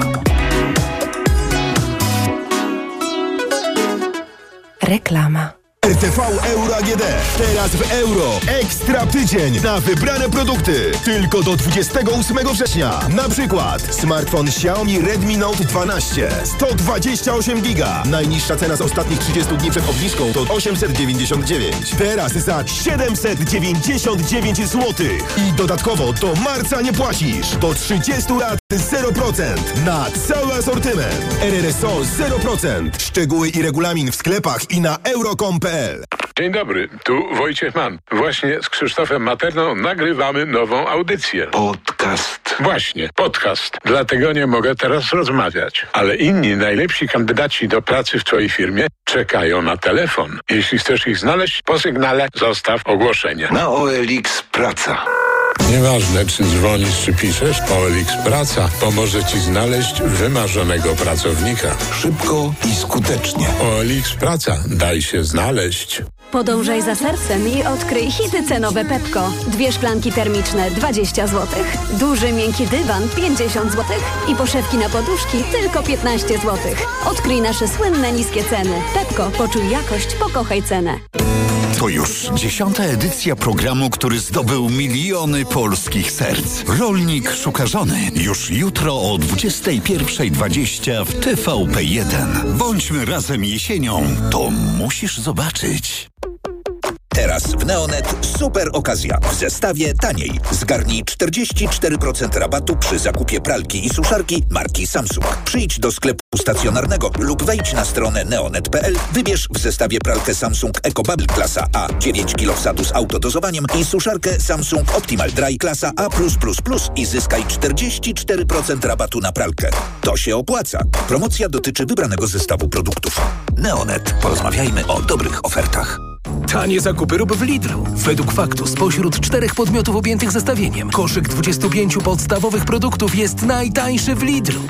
Reklama. RTV Euro AGD. Teraz w euro. Ekstra tydzień na wybrane produkty. Tylko do 28 września. Na przykład smartfon Xiaomi Redmi Note 12. 128 giga. Najniższa cena z ostatnich 30 dni przed obniżką to 899. Teraz za 799 zł. I dodatkowo do marca nie płacisz. Do 30 lat 0% na cały asortyment. RRSO 0%. Szczegóły i regulamin w sklepach i na euro.com.pl Dzień dobry, tu Wojciech Mann. Właśnie z Krzysztofem Materną nagrywamy nową audycję. Podcast. Właśnie, podcast. Dlatego nie mogę teraz rozmawiać. Ale inni najlepsi kandydaci do pracy w Twojej firmie czekają na telefon. Jeśli chcesz ich znaleźć, po sygnale zostaw ogłoszenie. Na OLX Praca. Nieważne, czy dzwonisz, czy piszesz, OLX Praca pomoże Ci znaleźć wymarzonego pracownika. Szybko i skutecznie. OLX Praca. Daj się znaleźć. Podążaj za sercem i odkryj hity cenowe Pepko. Dwie szklanki termiczne 20 zł. Duży miękki dywan 50 zł. I poszewki na poduszki tylko 15 zł. Odkryj nasze słynne niskie ceny. Pepko, poczuj jakość, pokochaj cenę. To już dziesiąta edycja programu, który zdobył miliony polskich serc. Rolnik szuka żony. Już jutro o 21.20 w TVP1. Bądźmy razem jesienią. To musisz zobaczyć. Teraz w Neonet super okazja. W zestawie taniej. Zgarnij 44% rabatu przy zakupie pralki i suszarki marki Samsung. Przyjdź do sklepu stacjonarnego lub wejdź na stronę neonet.pl. Wybierz w zestawie pralkę Samsung EcoBubble klasa A 9 kg wsadu z autodozowaniem i suszarkę Samsung Optimal Dry klasa A+++ i zyskaj 44% rabatu na pralkę. To się opłaca. Promocja dotyczy wybranego zestawu produktów. Neonet. Porozmawiajmy o dobrych ofertach. Tanie zakupy rób w Lidlu. Według faktu spośród czterech podmiotów objętych zestawieniem koszyk 25 podstawowych produktów jest najtańszy w Lidlu.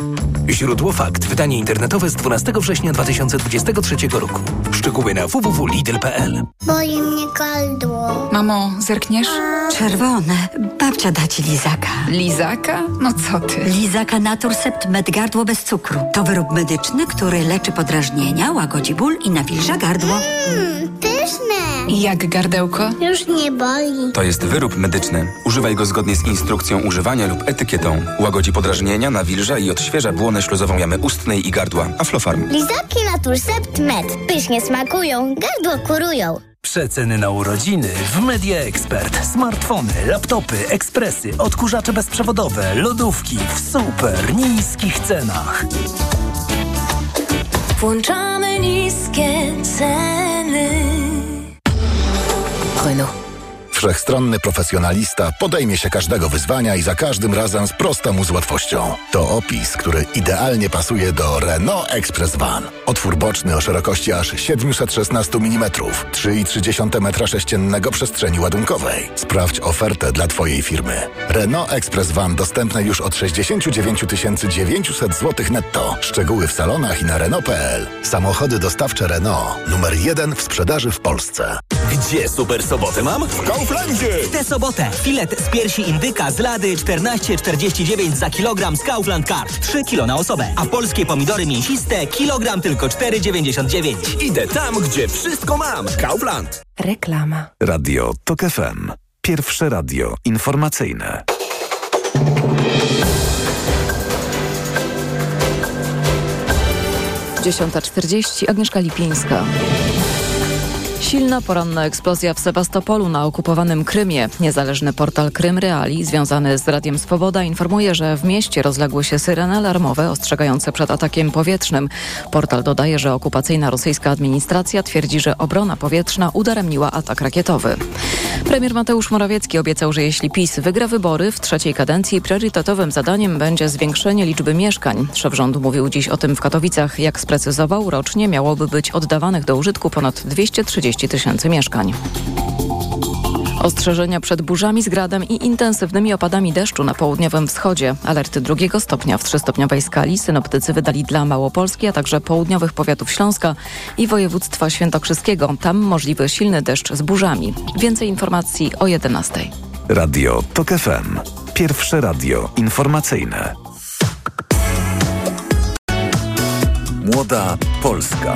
Źródło fakt. Wydanie internetowe z 12 września 2023 roku. Szczegóły na www.lidl.pl Boli mnie gardło. Mamo, zerkniesz? Czerwone. Babcia da ci lizaka. Lizaka? No co ty? Lizaka Naturcept Med Gardło bez cukru. To wyrób medyczny, który leczy podrażnienia, łagodzi ból i nawilża gardło. Mmm, pyszne. Jak gardełko? Już nie boli. To jest wyrób medyczny. Używaj go zgodnie z instrukcją używania lub etykietą. Łagodzi podrażnienia, nawilża i odświeża błonę śluzową jamy ustnej i gardła. Aflofarm. Lizaki Naturcept Med. Pysznie smakują, gardło kurują. Przeceny na urodziny w Media Expert. Smartfony, laptopy, ekspresy, odkurzacze bezprzewodowe, lodówki w super niskich cenach. Włączamy niskie ceny. Renault. Wszechstronny profesjonalista podejmie się każdego wyzwania i za każdym razem sprosta mu z łatwością. To opis, który idealnie pasuje do Renault Express Van. Otwór boczny o szerokości aż 716 mm, 3,3 m3 przestrzeni ładunkowej. Sprawdź ofertę dla Twojej firmy. Renault Express Van dostępne już od 69 900 zł netto. Szczegóły w salonach i na Renault.pl. Samochody dostawcze Renault. Numer jeden w sprzedaży w Polsce. Gdzie super sobotę mam? W Kauflandzie! W tę sobotę filet z piersi indyka z lady 14,49 za kilogram z Kaufland Card. 3 kilo na osobę. A polskie pomidory mięsiste kilogram tylko 4,99. Idę tam, gdzie wszystko mam. Kaufland. Reklama. Radio TOK FM. Pierwsze radio informacyjne. Dziesiąta czterdzieści. Agnieszka Lipińska. Silna poranna eksplozja w Sewastopolu na okupowanym Krymie. Niezależny portal Krym Reali związany z Radiem Swoboda informuje, że w mieście rozległy się syreny alarmowe ostrzegające przed atakiem powietrznym. Portal dodaje, że okupacyjna rosyjska administracja twierdzi, że obrona powietrzna udaremniła atak rakietowy. Premier Mateusz Morawiecki obiecał, że jeśli PiS wygra wybory w trzeciej kadencji, priorytetowym zadaniem będzie zwiększenie liczby mieszkań. Szef rządu mówił dziś o tym w Katowicach. Jak sprecyzował, rocznie miałoby być oddawanych do użytku ponad 230 tysięcy mieszkań. Ostrzeżenia przed burzami z gradem i intensywnymi opadami deszczu na południowym wschodzie. Alerty drugiego stopnia w trzystopniowej skali synoptycy wydali dla Małopolski, a także południowych powiatów Śląska i województwa świętokrzyskiego. Tam możliwy silny deszcz z burzami. Więcej informacji o 11. Radio TOK FM. Pierwsze radio informacyjne. Młoda Polska.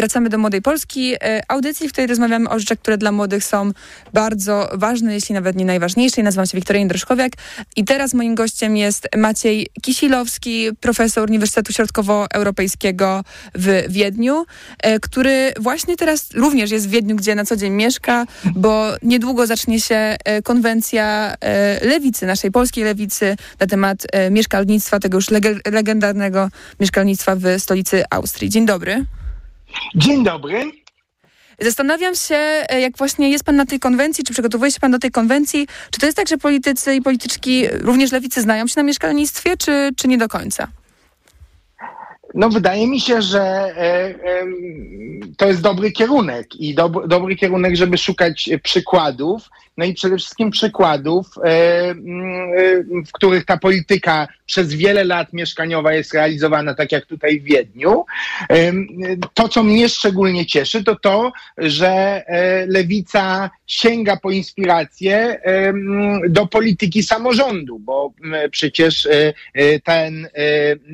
Wracamy do Młodej Polski, e, audycji, w której rozmawiamy o rzeczach, które dla młodych są bardzo ważne, jeśli nawet nie najważniejsze. Nazywam się Wiktoria Jędroszkowiak i teraz moim gościem jest Maciej Kisilowski, profesor Uniwersytetu Środkowoeuropejskiego w Wiedniu, e, który właśnie teraz również jest w Wiedniu, gdzie na co dzień mieszka, bo niedługo zacznie się e, konwencja lewicy, naszej polskiej lewicy na temat mieszkalnictwa, tego już legendarnego mieszkalnictwa w stolicy Austrii. Dzień dobry. Dzień dobry. Zastanawiam się, e, jak właśnie jest pan na tej konwencji, czy przygotowuje się pan do tej konwencji, czy to jest tak, że politycy i polityczki, również lewicy, znają się na mieszkalnictwie, czy, czy nie do końca? No, wydaje mi się, że e, e, to jest dobry kierunek i dob dobry kierunek, żeby szukać przykładów no i przede wszystkim przykładów, e, mm, w których ta polityka przez wiele lat mieszkaniowa jest realizowana, tak jak tutaj w Wiedniu. To, co mnie szczególnie cieszy, to to, że lewica sięga po inspirację do polityki samorządu, bo przecież ten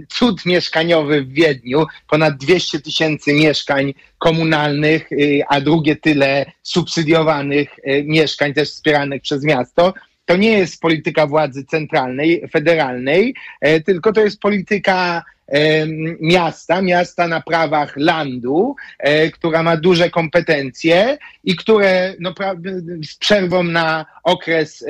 cud mieszkaniowy w Wiedniu, ponad 200 tysięcy mieszkań komunalnych, a drugie tyle subsydiowanych mieszkań też wspieranych przez miasto, to nie jest polityka władzy centralnej, federalnej, e, tylko to jest polityka miasta, miasta na prawach landu, która ma duże kompetencje i które no, z przerwą na okres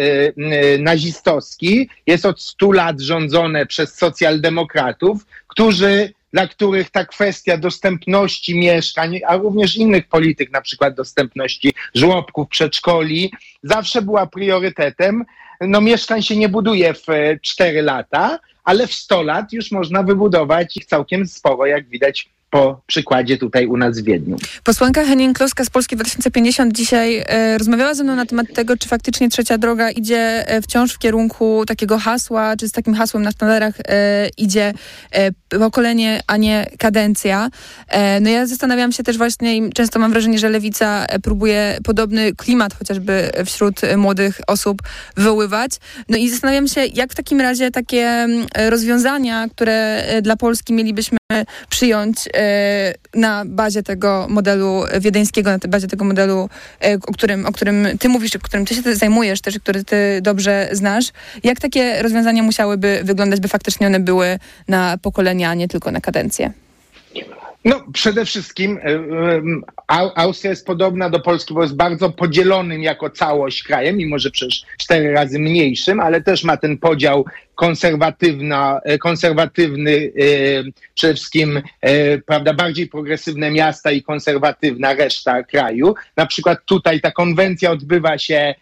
nazistowski jest od 100 lat rządzone przez socjaldemokratów, którzy dla których ta kwestia dostępności mieszkań, a również innych polityk, na przykład dostępności żłobków, przedszkoli, zawsze była priorytetem. No mieszkań się nie buduje w 4 lata, ale w 100 lat już można wybudować ich całkiem sporo, jak widać po przykładzie tutaj u nas w Wiedniu. Posłanka Henning Kloska z Polski 2050 dzisiaj e, rozmawiała ze mną na temat tego, czy faktycznie trzecia droga idzie e, wciąż w kierunku takiego hasła, czy z takim hasłem na sztandarach e, idzie e, pokolenie, a nie kadencja. E, no ja zastanawiam się też właśnie i często mam wrażenie, że lewica e, próbuje podobny klimat chociażby wśród młodych osób wywoływać. No i zastanawiam się, jak w takim razie takie rozwiązania, które dla Polski mielibyśmy przyjąć e, na bazie tego modelu wiedeńskiego, na bazie tego modelu, e, o którym, o którym ty mówisz, o którym ty się zajmujesz też, który ty dobrze znasz. Jak takie rozwiązania musiałyby wyglądać, by faktycznie one były na pokolenia, a nie tylko na kadencję? No, przede wszystkim Austria jest podobna do Polski, bo jest bardzo podzielonym jako całość krajem, mimo że przecież cztery razy mniejszym, ale też ma ten podział konserwatywna, e, konserwatywny, e, przede wszystkim e, prawda, bardziej progresywne miasta i konserwatywna reszta kraju. Na przykład tutaj ta konwencja odbywa się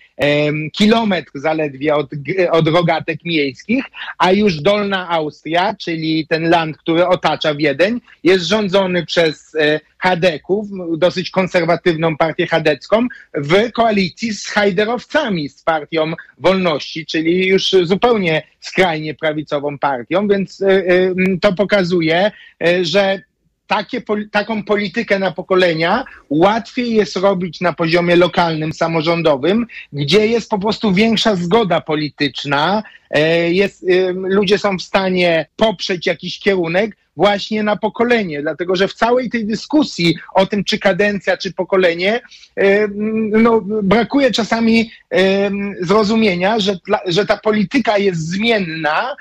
kilometr zaledwie od, od rogatek miejskich, a już Dolna Austria, czyli ten land, który otacza Wiedeń, jest rządzony przez Hadeków, dosyć konserwatywną partię hadecką, w koalicji z Hajderowcami, z partią wolności, czyli już zupełnie skrajnie prawicową partią, więc y, y, to pokazuje, y, że takie, taką politykę na pokolenia łatwiej jest robić na poziomie lokalnym, samorządowym, gdzie jest po prostu większa zgoda polityczna, jest, ludzie są w stanie poprzeć jakiś kierunek, właśnie na pokolenie, dlatego że w całej tej dyskusji o tym, czy kadencja, czy pokolenie, e, no, brakuje czasami e, zrozumienia, że, że ta polityka jest zmienna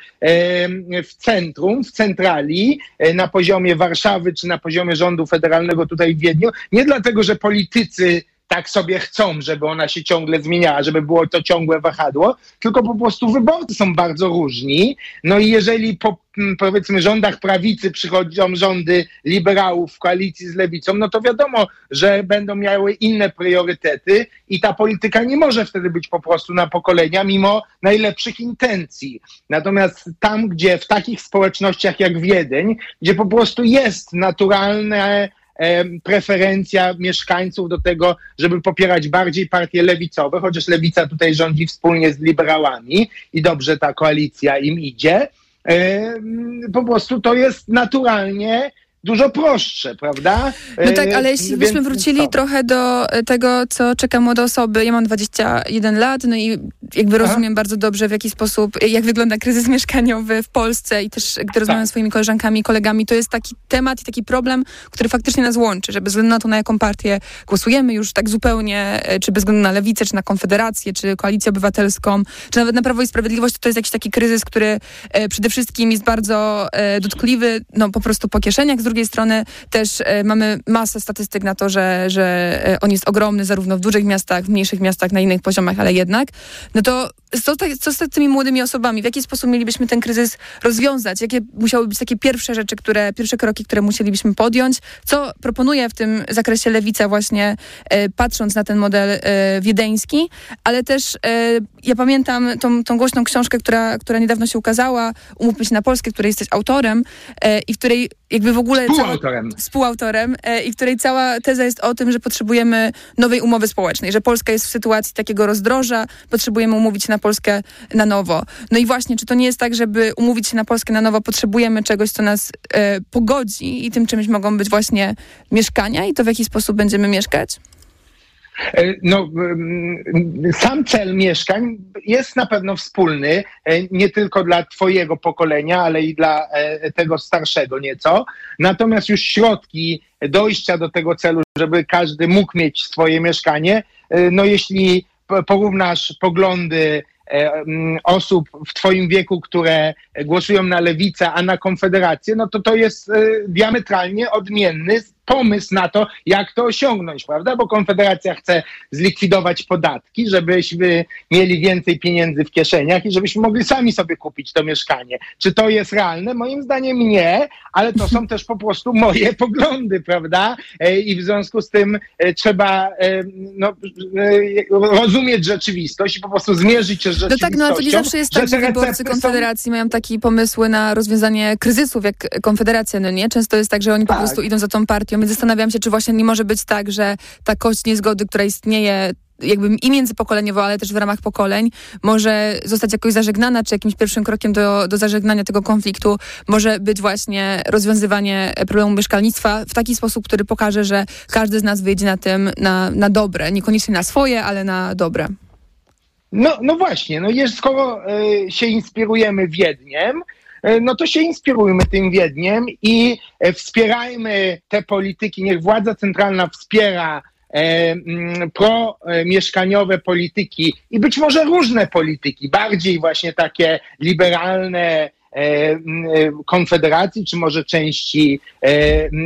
w centrum, w centrali, na poziomie Warszawy, czy na poziomie rządu federalnego tutaj w Wiedniu, nie dlatego, że politycy tak sobie chcą, żeby ona się ciągle zmieniała, żeby było to ciągłe wahadło, tylko po prostu wyborcy są bardzo różni. No i jeżeli po powiedzmy rządach prawicy przychodzą rządy liberałów w koalicji z lewicą, no to wiadomo, że będą miały inne priorytety i ta polityka nie może wtedy być po prostu na pokolenia, mimo najlepszych intencji. Natomiast tam, gdzie w takich społecznościach jak Wiedeń, gdzie po prostu jest naturalne preferencja mieszkańców do tego, żeby popierać bardziej partie lewicowe, chociaż lewica tutaj rządzi wspólnie z liberałami i dobrze ta koalicja im idzie. Po prostu to jest naturalnie dużo prostsze, prawda? No tak, ale jeśli byśmy wrócili trochę do tego, co czeka młode osoby. Ja mam 21 lat, no i jakby rozumiem Aha. bardzo dobrze, w jaki sposób, jak wygląda kryzys mieszkaniowy w Polsce i też, gdy rozmawiam z swoimi koleżankami i kolegami, to jest taki temat i taki problem, który faktycznie nas łączy, że bez względu na to, na jaką partię głosujemy już tak zupełnie, czy bez względu na lewicę, czy na Konfederację, czy Koalicję Obywatelską, czy nawet na Prawo i Sprawiedliwość, to, to jest jakiś taki kryzys, który e, przede wszystkim jest bardzo e, dotkliwy, no po prostu po kieszeniach, z drugiej strony też e, mamy masę statystyk na to, że, że e, on jest ogromny zarówno w dużych miastach, w mniejszych miastach, na innych poziomach, ale jednak. No to co, co z tymi młodymi osobami? W jaki sposób mielibyśmy ten kryzys rozwiązać? Jakie musiały być takie pierwsze rzeczy, które, pierwsze kroki, które musielibyśmy podjąć? Co proponuje w tym zakresie Lewica właśnie e, patrząc na ten model e, wiedeński? Ale też e, ja pamiętam tą, tą głośną książkę, która, która niedawno się ukazała, Umówmy się na Polskę, której jesteś autorem e, i w której jakby w ogóle... Współautorem. Cała, współautorem e, i w której cała teza jest o tym, że potrzebujemy nowej umowy społecznej, że Polska jest w sytuacji takiego rozdroża, potrzebujemy umówić się na Polskę na nowo. No i właśnie, czy to nie jest tak, żeby umówić się na Polskę na nowo, potrzebujemy czegoś, co nas e, pogodzi i tym czymś mogą być właśnie mieszkania i to w jaki sposób będziemy mieszkać? E, no, sam cel mieszkań jest na pewno wspólny, e, nie tylko dla Twojego pokolenia, ale i dla e, tego starszego nieco. Natomiast już środki dojścia do tego celu, żeby każdy mógł mieć swoje mieszkanie, no jeśli porównasz poglądy osób w Twoim wieku, które głosują na lewicę, a na konfederację, no to to jest diametralnie odmienny pomysł na to, jak to osiągnąć, prawda? Bo Konfederacja chce zlikwidować podatki, żebyśmy mieli więcej pieniędzy w kieszeniach i żebyśmy mogli sami sobie kupić to mieszkanie. Czy to jest realne? Moim zdaniem nie, ale to są też po prostu moje poglądy, prawda? E, I w związku z tym e, trzeba e, no, rozumieć rzeczywistość i po prostu zmierzyć się z rzeczywistością. No tak, no ale to nie zawsze jest tak, że wyborcy Konfederacji są... mają takie pomysły na rozwiązanie kryzysów jak Konfederacja, no nie? Często jest tak, że oni tak. po prostu idą za tą partią więc zastanawiam się, czy właśnie nie może być tak, że ta kość niezgody, która istnieje jakby i międzypokoleniowo, ale też w ramach pokoleń, może zostać jakoś zażegnana, czy jakimś pierwszym krokiem do, do zażegnania tego konfliktu może być właśnie rozwiązywanie problemu mieszkalnictwa w taki sposób, który pokaże, że każdy z nas wyjdzie na tym na, na dobre, niekoniecznie na swoje, ale na dobre. No, no właśnie, no jest, skoro y, się inspirujemy Wiedniem, no to się inspirujmy tym Wiedniem i e, wspierajmy te polityki. Niech władza centralna wspiera e, promieszkaniowe polityki i być może różne polityki, bardziej właśnie takie liberalne, Konfederacji, czy może części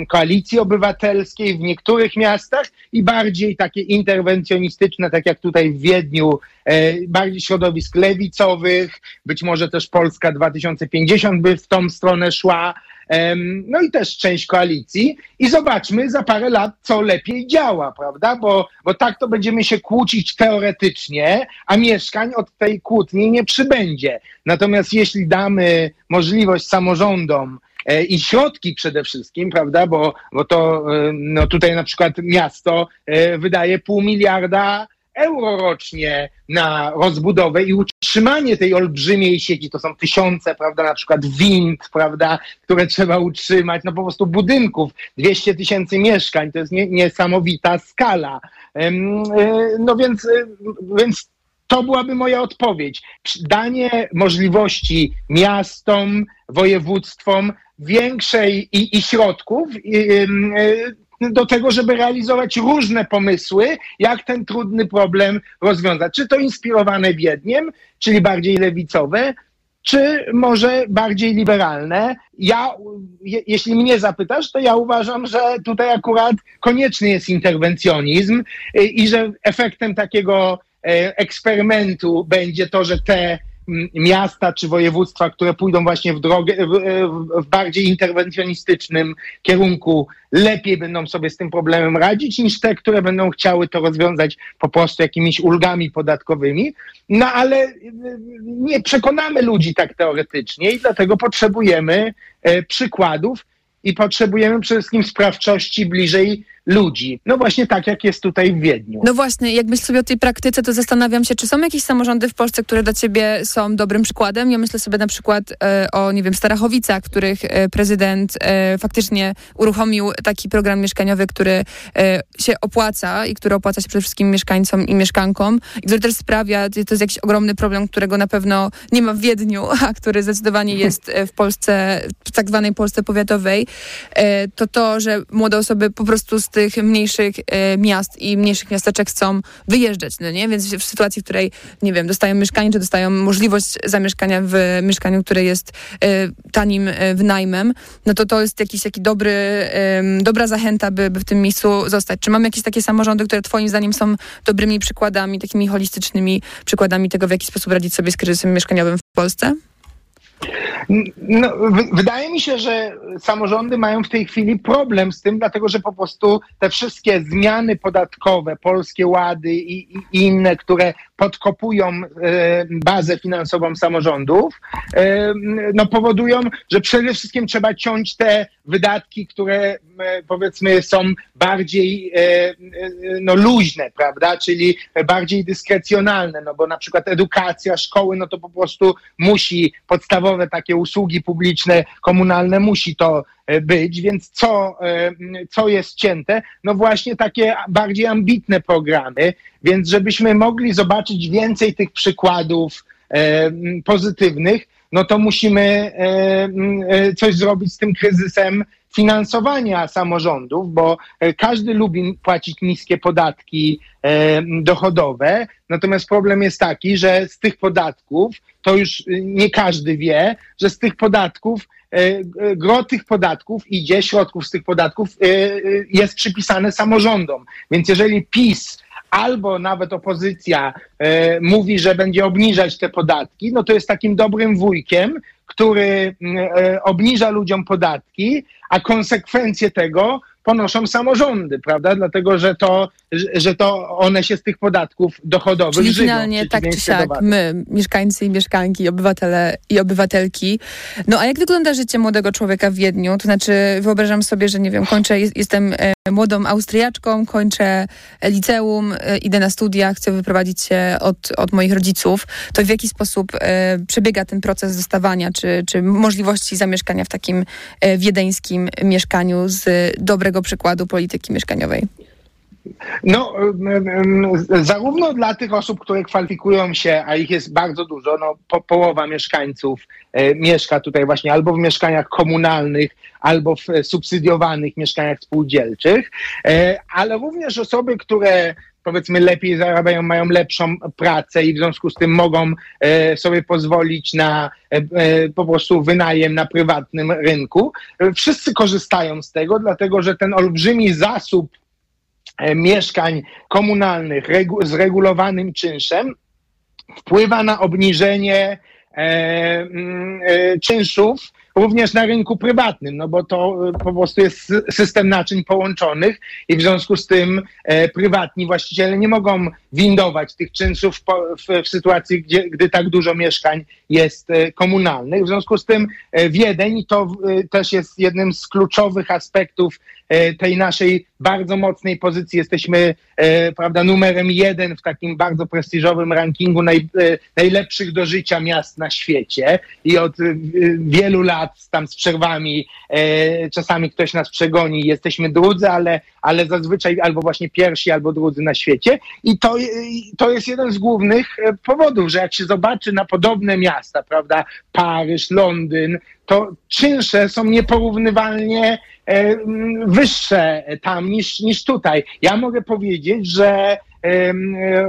koalicji obywatelskiej w niektórych miastach i bardziej takie interwencjonistyczne, tak jak tutaj w Wiedniu, bardziej środowisk lewicowych, być może też Polska 2050 by w tą stronę szła, no i też część koalicji i zobaczmy za parę lat, co lepiej działa, prawda? Bo, bo tak to będziemy się kłócić teoretycznie, a mieszkań od tej kłótni nie przybędzie. Natomiast jeśli damy możliwość samorządom, e, i środki przede wszystkim, prawda, bo, bo to e, no tutaj na przykład miasto e, wydaje pół miliarda euro rocznie na rozbudowę i utrzymanie tej olbrzymiej sieci. To są tysiące, prawda, na przykład wind, prawda, które trzeba utrzymać, no po prostu budynków, 200 tysięcy mieszkań, to jest nie, niesamowita skala. E, no więc, e, więc to byłaby moja odpowiedź. Danie możliwości miastom, województwom większej i, i środków i, y, do tego, żeby realizować różne pomysły, jak ten trudny problem rozwiązać. Czy to inspirowane biedniem, czyli bardziej lewicowe, czy może bardziej liberalne. Ja, je, jeśli mnie zapytasz, to ja uważam, że tutaj akurat konieczny jest interwencjonizm y, i że efektem takiego e, eksperymentu będzie to, że te miasta czy województwa, które pójdą właśnie w drogę, w, w, bardziej interwencjonistycznym kierunku, lepiej będą sobie z tym problemem radzić niż te, które będą chciały to rozwiązać po prostu jakimiś ulgami podatkowymi. No ale nie przekonamy ludzi tak teoretycznie i dlatego potrzebujemy e, przykładów i potrzebujemy przede wszystkim sprawczości bliżej ludzi. No właśnie tak, jak jest tutaj w Wiedniu. No właśnie, jak myślę sobie o tej praktyce, to zastanawiam się, czy są jakieś samorządy w Polsce, które dla ciebie są dobrym przykładem. Ja myślę sobie na przykład e, o, nie wiem, Starachowicach, których e, prezydent e, faktycznie uruchomił taki program mieszkaniowy, który e, się opłaca i który opłaca się przede wszystkim mieszkańcom i mieszkankom i który też sprawia, to jest jakiś ogromny problem, którego na pewno nie ma w Wiedniu, a który zdecydowanie jest e, w Polsce, w tak zwanej Polsce powiatowej, e, to to, że młode osoby po prostu z tych mniejszych e, miast i mniejszych miasteczek chcą wyjeżdżać, no nie? Więc w sytuacji, w której, nie wiem, dostają mieszkanie, czy dostają możliwość zamieszkania w mieszkaniu, które jest e, tanim e, wynajmem, no to to jest jakiś taki dobry, dobra zachęta, by, by w tym miejscu zostać. Czy mamy jakieś takie samorządy, które twoim zdaniem są dobrymi przykładami, takimi holistycznymi przykładami tego, w jaki sposób radzić sobie z kryzysem mieszkaniowym w Polsce? No, wydaje mi się, że samorządy mają w tej chwili problem z tym, dlatego że po prostu te wszystkie zmiany podatkowe, polskie łady i, i inne, które podkopują e, bazę finansową samorządów, e, no powodują, że przede wszystkim trzeba ciąć te wydatki, które e, powiedzmy są bardziej no, luźne, prawda, czyli bardziej dyskrecjonalne, no bo na przykład edukacja, szkoły, no to po prostu musi podstawowe takie usługi publiczne, komunalne musi to być, więc co, co jest cięte? No właśnie takie bardziej ambitne programy, więc żebyśmy mogli zobaczyć więcej tych przykładów pozytywnych, no to musimy coś zrobić z tym kryzysem finansowania samorządów, bo każdy lubi płacić niskie podatki dochodowe, natomiast problem jest taki, że z tych podatków, to już nie każdy wie, że z tych podatków gro tych podatków idzie, środków z tych podatków jest przypisane samorządom. Więc jeżeli PiS albo nawet opozycja e, mówi, że będzie obniżać te podatki, no to jest takim dobrym wujkiem, który e, obniża ludziom podatki, a konsekwencje tego ponoszą samorządy, prawda? Dlatego, że to, że to one się z tych podatków dochodowych Czyli żywią. finalnie tak czy siak my, mieszkańcy i mieszkanki, obywatele i obywatelki. No a jak wygląda życie młodego człowieka w Wiedniu? To znaczy wyobrażam sobie, że nie wiem, kończę, jestem e, młodą Austriaczką, kończę liceum, e, idę na studia, chcę wyprowadzić się od, od moich rodziców. To w jaki sposób e, przebiega ten proces dostawania, czy, czy możliwości zamieszkania w takim e, wiedeńskim mieszkaniu z dobrego przykładu polityki mieszkaniowej? No, zarówno dla tych osób, które kwalifikują się, a ich jest bardzo dużo, no, po, połowa mieszkańców e, mieszka tutaj właśnie albo w mieszkaniach komunalnych, albo w subsydiowanych mieszkaniach spółdzielczych, e, ale również osoby, które powiedzmy lepiej zarabiają, mają lepszą pracę i w związku z tym mogą e, sobie pozwolić na e, e, po prostu wynajem na prywatnym rynku. Wszyscy korzystają z tego, dlatego że ten olbrzymi zasób mieszkań komunalnych z regulowanym czynszem wpływa na obniżenie czynszów również na rynku prywatnym, no bo to e, po prostu jest system naczyń połączonych i w związku z tym e, prywatni właściciele nie mogą windować tych czynszów w, sytuacji, gdzie, gdy tak dużo mieszkań jest e, komunalnych. W związku z tym e, Wiedeń to e, też jest jednym z kluczowych aspektów tej naszej bardzo mocnej pozycji. Jesteśmy, prawda, numerem jeden w takim bardzo prestiżowym rankingu naj, najlepszych do życia miast na świecie i od wielu lat tam z przerwami czasami ktoś nas przegoni, jesteśmy drudzy, ale, ale zazwyczaj albo właśnie pierwsi, albo drudzy na świecie i to, to jest jeden z głównych e, powodów, że jak się zobaczy na podobne miasta, prawda, Paryż, Londyn, to czynsze są nieporównywalnie e, m, wyższe tam niż, niż tutaj. Ja mogę powiedzieć, że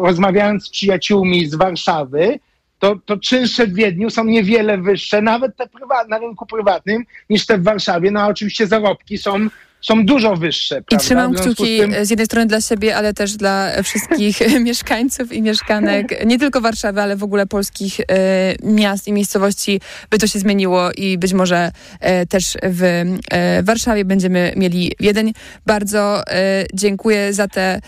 rozmawiając z przyjaciółmi z Warszawy, to, to czynsze w Wiedniu są niewiele wyższe, nawet te na rynku prywatnym, niż te w Warszawie. No a oczywiście zarobki są, są dużo wyższe. I prawda? trzymam związku z kciuki tym- z jednej strony dla siebie, ale też dla wszystkich mieszkańców i mieszkanek, nie tylko Warszawy, ale w ogóle polskich e, miast i miejscowości, by to się zmieniło i być może e, też w e, Warszawie będziemy mieli Wiedeń. Bardzo dziękuję za tę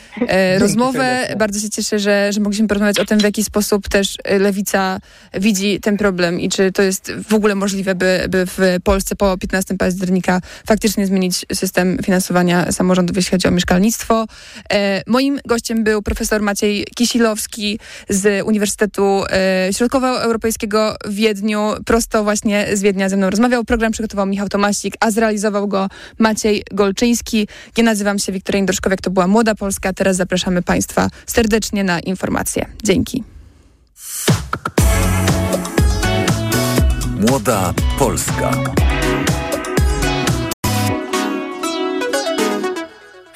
rozmowę. serdecznie. Bardzo się cieszę, że, że mogliśmy porozmawiać o tym, w jaki sposób też Lewica widzi ten problem i czy to jest w ogóle możliwe, by, by w Polsce po 15 października faktycznie zmienić system finansowania samorządów, jeśli chodzi o mieszkalnictwo. E, moim gościem był profesor Maciej Kisilowski z Uniwersytetu e, Środkowoeuropejskiego w Wiedniu. Prosto właśnie z Wiednia ze mną rozmawiał. Program przygotował Michał Tomasik, a zrealizował go Maciej Golczyński. Ja nazywam się Wiktoria Indroszkowiak, to była Młoda Polska. Teraz zapraszamy Państwa serdecznie na informacje. Dzięki. Młoda Polska.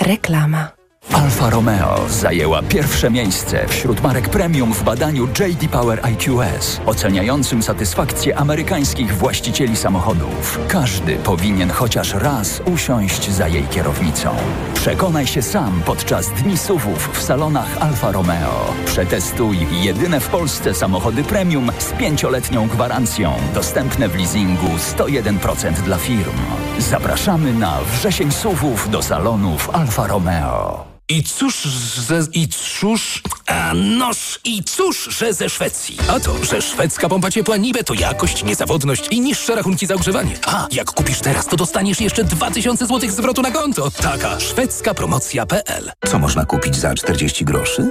Reklama. Alfa Romeo zajęła pierwsze miejsce wśród marek premium w badaniu JD Power IQS, oceniającym satysfakcję amerykańskich właścicieli samochodów. Każdy powinien chociaż raz usiąść za jej kierownicą. Przekonaj się sam podczas dni SUVów w salonach Alfa Romeo. Przetestuj jedyne w Polsce samochody premium z pięcioletnią gwarancją, dostępne w leasingu 101% dla firm. Zapraszamy na wrzesień SUVów do salonów Alfa Romeo. I cóż, że, i cóż, a noż, i cóż, że ze Szwecji. A to, że szwedzka pompa ciepła niby to jakość, niezawodność i niższe rachunki za ogrzewanie. A, jak kupisz teraz, to dostaniesz jeszcze 2000 zł zwrotu na konto. Taka szwedzka promocja.pl Co można kupić za 40 groszy?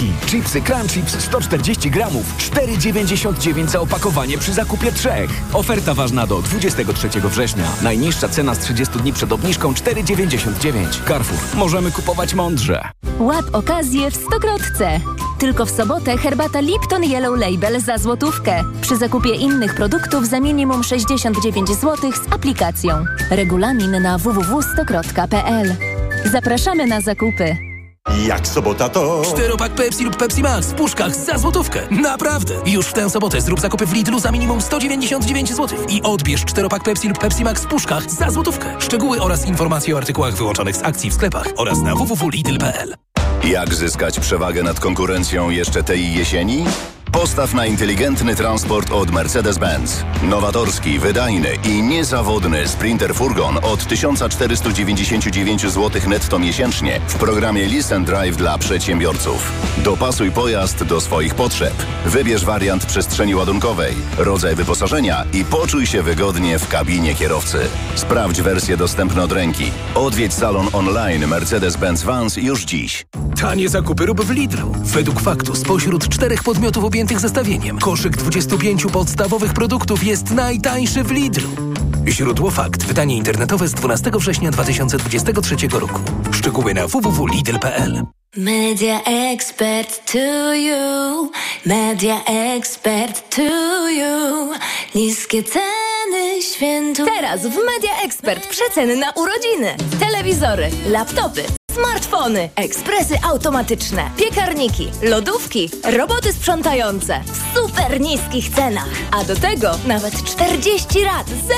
Chipsy Crunch Chips 140 gramów, 4,99 za opakowanie przy zakupie trzech. Oferta ważna do 23 września. Najniższa cena z 30 dni przed obniżką 4,99. Carrefour. Możemy kupować mądrze. Łap okazję w Stokrotce. Tylko w sobotę herbata Lipton Yellow Label za złotówkę. Przy zakupie innych produktów za minimum 69 zł z aplikacją. Regulamin na www.stokrotka.pl. Zapraszamy na zakupy. Jak sobota to... Czteropak Pepsi lub Pepsi Max w puszkach za złotówkę. Naprawdę. Już w tę sobotę zrób zakupy w Lidlu za minimum 199 zł. I odbierz czteropak Pepsi lub Pepsi Max w puszkach za złotówkę. Szczegóły oraz informacje o artykułach wyłączonych z akcji w sklepach oraz na www.lidl.pl. Jak zyskać przewagę nad konkurencją jeszcze tej jesieni? Postaw na inteligentny transport od Mercedes-Benz. Nowatorski, wydajny i niezawodny Sprinter Furgon od 1499 zł netto miesięcznie w programie Listen Drive dla przedsiębiorców. Dopasuj pojazd do swoich potrzeb. Wybierz wariant przestrzeni ładunkowej, rodzaj wyposażenia i poczuj się wygodnie w kabinie kierowcy. Sprawdź wersję dostępną od ręki. Odwiedź salon online Mercedes-Benz Vans już dziś. Tanie zakupy rób w Lidlu. Według faktu spośród czterech podmiotów objętych zestawieniem koszyk 25 podstawowych produktów jest najtańszy w Lidlu. Źródło fakt. Wydanie internetowe z 12 września 2023 roku. Szczegóły na www.lidl.pl Media expert to you, media expert to you. Niskie ceny świętu. Teraz w Media Expert przeceny na urodziny. Telewizory, laptopy, smartfony, ekspresy automatyczne, piekarniki, lodówki, roboty sprzątające w super niskich cenach. A do tego nawet 40 lat